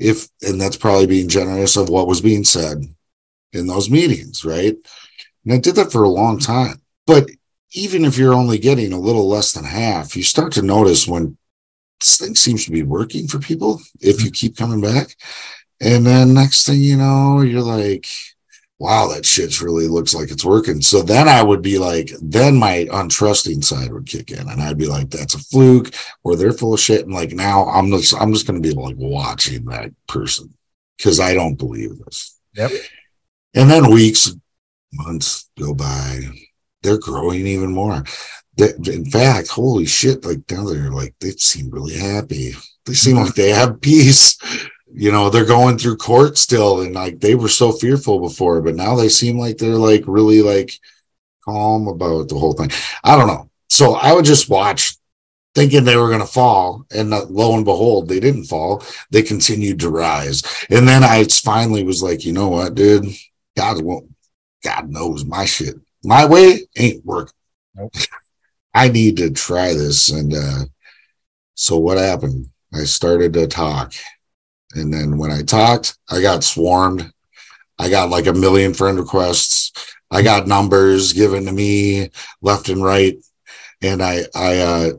if, and that's probably being generous of what was being said in those meetings, right? And I did that for a long time. But even if you're only getting a little less than half, you start to notice when this thing seems to be working for people if you keep coming back. And then next thing you know, you're like, wow, that shit's really looks like it's working. So then I would be like, then my untrusting side would kick in and I'd be like, that's a fluke or they're full of shit. And like now I'm just I'm just gonna be like watching that person because I don't believe this. Yep. And then weeks, months go by, they're growing even more. in fact, holy shit, like now they're like, they seem really happy. They seem like they have peace. You know, they're going through court still and like they were so fearful before, but now they seem like they're like really like calm about the whole thing. I don't know. So I would just watch thinking they were going to fall and lo and behold they didn't fall they continued to rise and then i finally was like you know what dude god won't god knows my shit my way ain't working. Nope. (laughs) I need to try this. And uh, so what happened? I started to talk. And then when I talked, I got swarmed. I got like a million friend requests. I got numbers given to me left and right. And I, I, uh,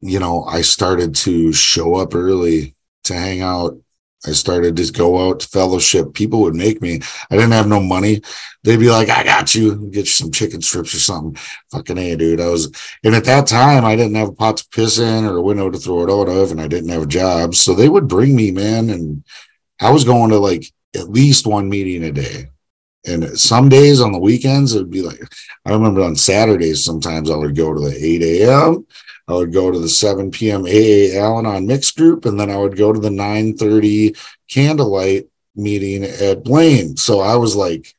you know, I started to show up early to hang out I started to go out to fellowship. People would make me. I didn't have no money. They'd be like, "I got you. Get you some chicken strips or something." Fucking a, dude. I was, and at that time, I didn't have a pot to piss in or a window to throw it out of, and I didn't have a job. So they would bring me, man, and I was going to like at least one meeting a day. And some days on the weekends, it'd be like, I remember on Saturdays, sometimes I would go to the 8 a.m. I would go to the 7 p.m. AA Al Anon mixed group, and then I would go to the 9:30 candlelight meeting at Blaine. So I was like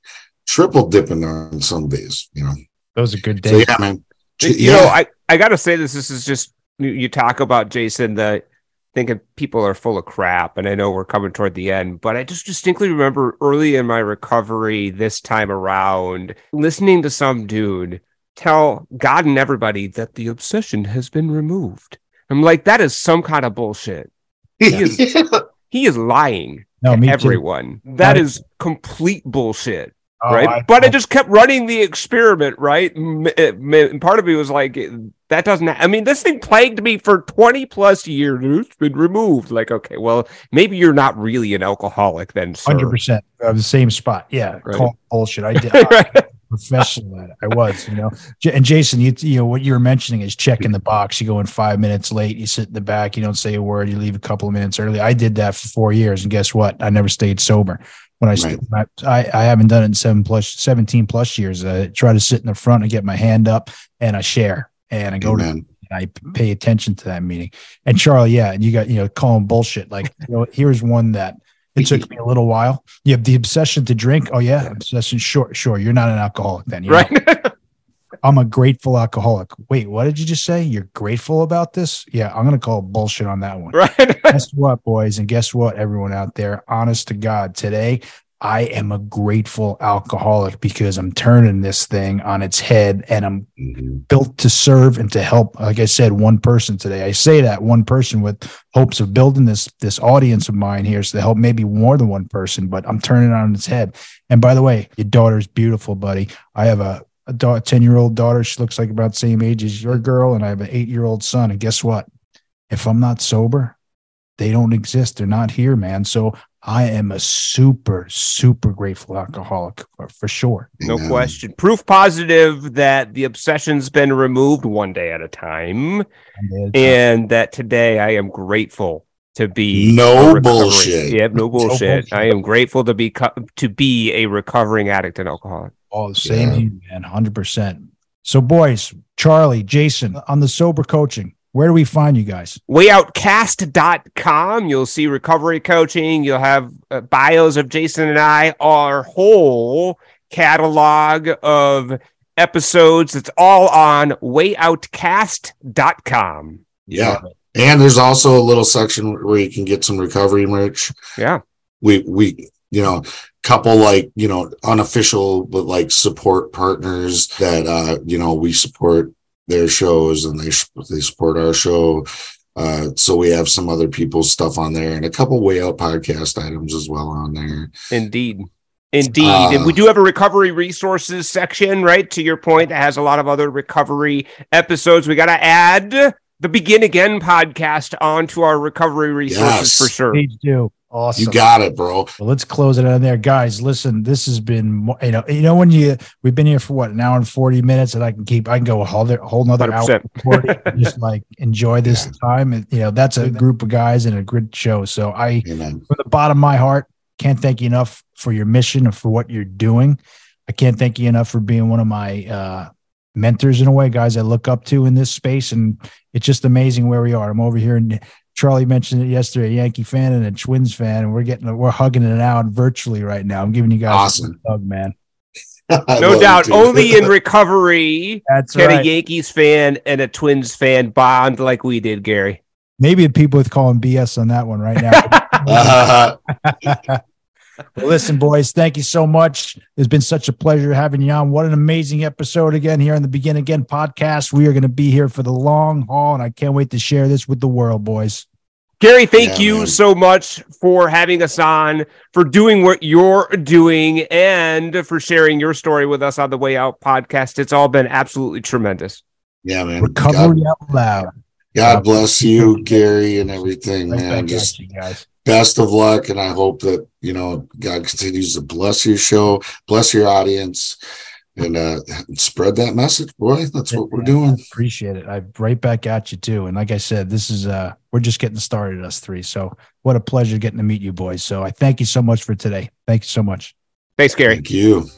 triple dipping on some days, you know. Those are good days. So, yeah, man. You yeah. know, I, I gotta say this. This is just you talk about Jason that thinking people are full of crap, and I know we're coming toward the end, but I just distinctly remember early in my recovery this time around listening to some dude tell God and everybody that the obsession has been removed. I'm like, that is some kind of bullshit. He is he is lying no, to everyone. Too. That is complete bullshit. Oh, right. I, but I, I just kept running the experiment, right? And part of me was like, that doesn't, I mean, this thing plagued me for 20 plus years. It's been removed. Like, okay, well, maybe you're not really an alcoholic then. Sir. 100% of the same spot. Yeah. Right. Call bullshit. I did. (laughs) right professional at it. I was, you know. And Jason, you you know what you were mentioning is checking the box. You go in five minutes late, you sit in the back, you don't say a word, you leave a couple of minutes early. I did that for four years, and guess what? I never stayed sober. When I, right. I, I haven't done it in seven plus seventeen plus years. I try to sit in the front and get my hand up, and I share, and I go Amen. to I pay attention to that meeting. And Charlie, yeah, and you got you know calling bullshit. Like you know, here's one that it took me a little while. You have the obsession to drink. Oh yeah, obsession. Sure, sure. You're not an alcoholic then, You're right? (laughs) I'm a grateful alcoholic. Wait, what did you just say? You're grateful about this? Yeah, I'm gonna call bullshit on that one. Right. (laughs) guess what, boys, and guess what, everyone out there? Honest to God, today I am a grateful alcoholic because I'm turning this thing on its head and I'm mm-hmm. built to serve and to help. Like I said, one person today. I say that one person with hopes of building this this audience of mine here so to help maybe more than one person, but I'm turning it on its head. And by the way, your daughter's beautiful, buddy. I have a a 10 year old daughter. She looks like about the same age as your girl. And I have an eight year old son. And guess what? If I'm not sober, they don't exist. They're not here, man. So I am a super, super grateful alcoholic for, for sure. No yeah. question. Proof positive that the obsession's been removed one day at a time, and that today I am grateful to be no bullshit. Yep, (laughs) no bullshit. no bullshit. I am grateful to be to be a recovering addict and alcoholic. All the same, yeah. man, hundred percent. So, boys, Charlie, Jason, on the sober coaching, where do we find you guys? Wayoutcast.com. You'll see recovery coaching. You'll have uh, bios of Jason and I, our whole catalog of episodes. It's all on wayoutcast.com. Yeah. And there's also a little section where you can get some recovery merch. Yeah. We, we, you know, couple like, you know, unofficial, but like support partners that, uh, you know, we support their shows and they they support our show. Uh, so we have some other people's stuff on there and a couple way out podcast items as well on there. Indeed. Indeed. Uh, and we do have a recovery resources section, right? To your point, that has a lot of other recovery episodes. We got to add the Begin Again podcast onto our recovery resources yes. for sure. Please do. Awesome. You got it, bro. Well, let's close it on there, guys. Listen, this has been you know you know when you we've been here for what an hour and forty minutes, and I can keep I can go a whole a whole another 100%. hour (laughs) just like enjoy this yeah. time. And you know that's a group of guys and a good show. So I, Amen. from the bottom of my heart, can't thank you enough for your mission and for what you're doing. I can't thank you enough for being one of my uh, mentors in a way, guys I look up to in this space. And it's just amazing where we are. I'm over here in Charlie mentioned it yesterday, a Yankee fan and a Twins fan, and we're getting we're hugging it out virtually right now. I'm giving you guys awesome. a hug, man. (laughs) no doubt. Only in (laughs) recovery That's can right. a Yankees fan and a Twins fan bond like we did, Gary. Maybe people with calling BS on that one right now. (laughs) well, listen, boys, thank you so much. It's been such a pleasure having you on. What an amazing episode again here on the Begin Again podcast. We are going to be here for the long haul, and I can't wait to share this with the world, boys. Gary, thank yeah, you man. so much for having us on, for doing what you're doing, and for sharing your story with us on the Way Out podcast. It's all been absolutely tremendous. Yeah, man. Recovery God, out loud. God bless you, Gary, and everything, man. Just you guys best of luck and i hope that you know god continues to bless your show bless your audience and uh spread that message boy. That's what we're doing. I appreciate it. I right back at you too. And like i said this is uh we're just getting started us three. So what a pleasure getting to meet you boys. So i thank you so much for today. Thank you so much. Thanks gary. Thank you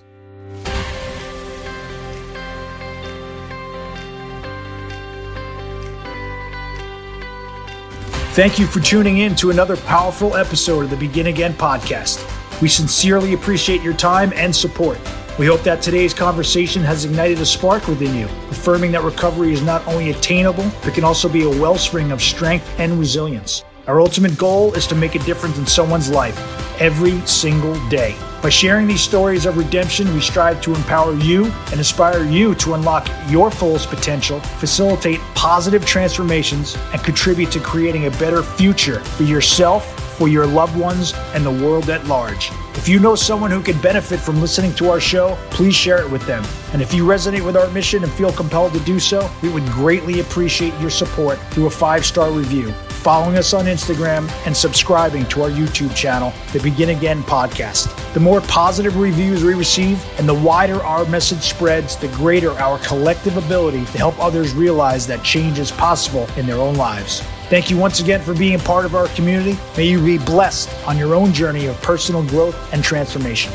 Thank you for tuning in to another powerful episode of the Begin Again podcast. We sincerely appreciate your time and support. We hope that today's conversation has ignited a spark within you, affirming that recovery is not only attainable, but can also be a wellspring of strength and resilience. Our ultimate goal is to make a difference in someone's life every single day. By sharing these stories of redemption, we strive to empower you and inspire you to unlock your fullest potential, facilitate positive transformations, and contribute to creating a better future for yourself, for your loved ones, and the world at large. If you know someone who could benefit from listening to our show, please share it with them. And if you resonate with our mission and feel compelled to do so, we would greatly appreciate your support through a five star review. Following us on Instagram, and subscribing to our YouTube channel, the Begin Again podcast. The more positive reviews we receive and the wider our message spreads, the greater our collective ability to help others realize that change is possible in their own lives. Thank you once again for being a part of our community. May you be blessed on your own journey of personal growth and transformation.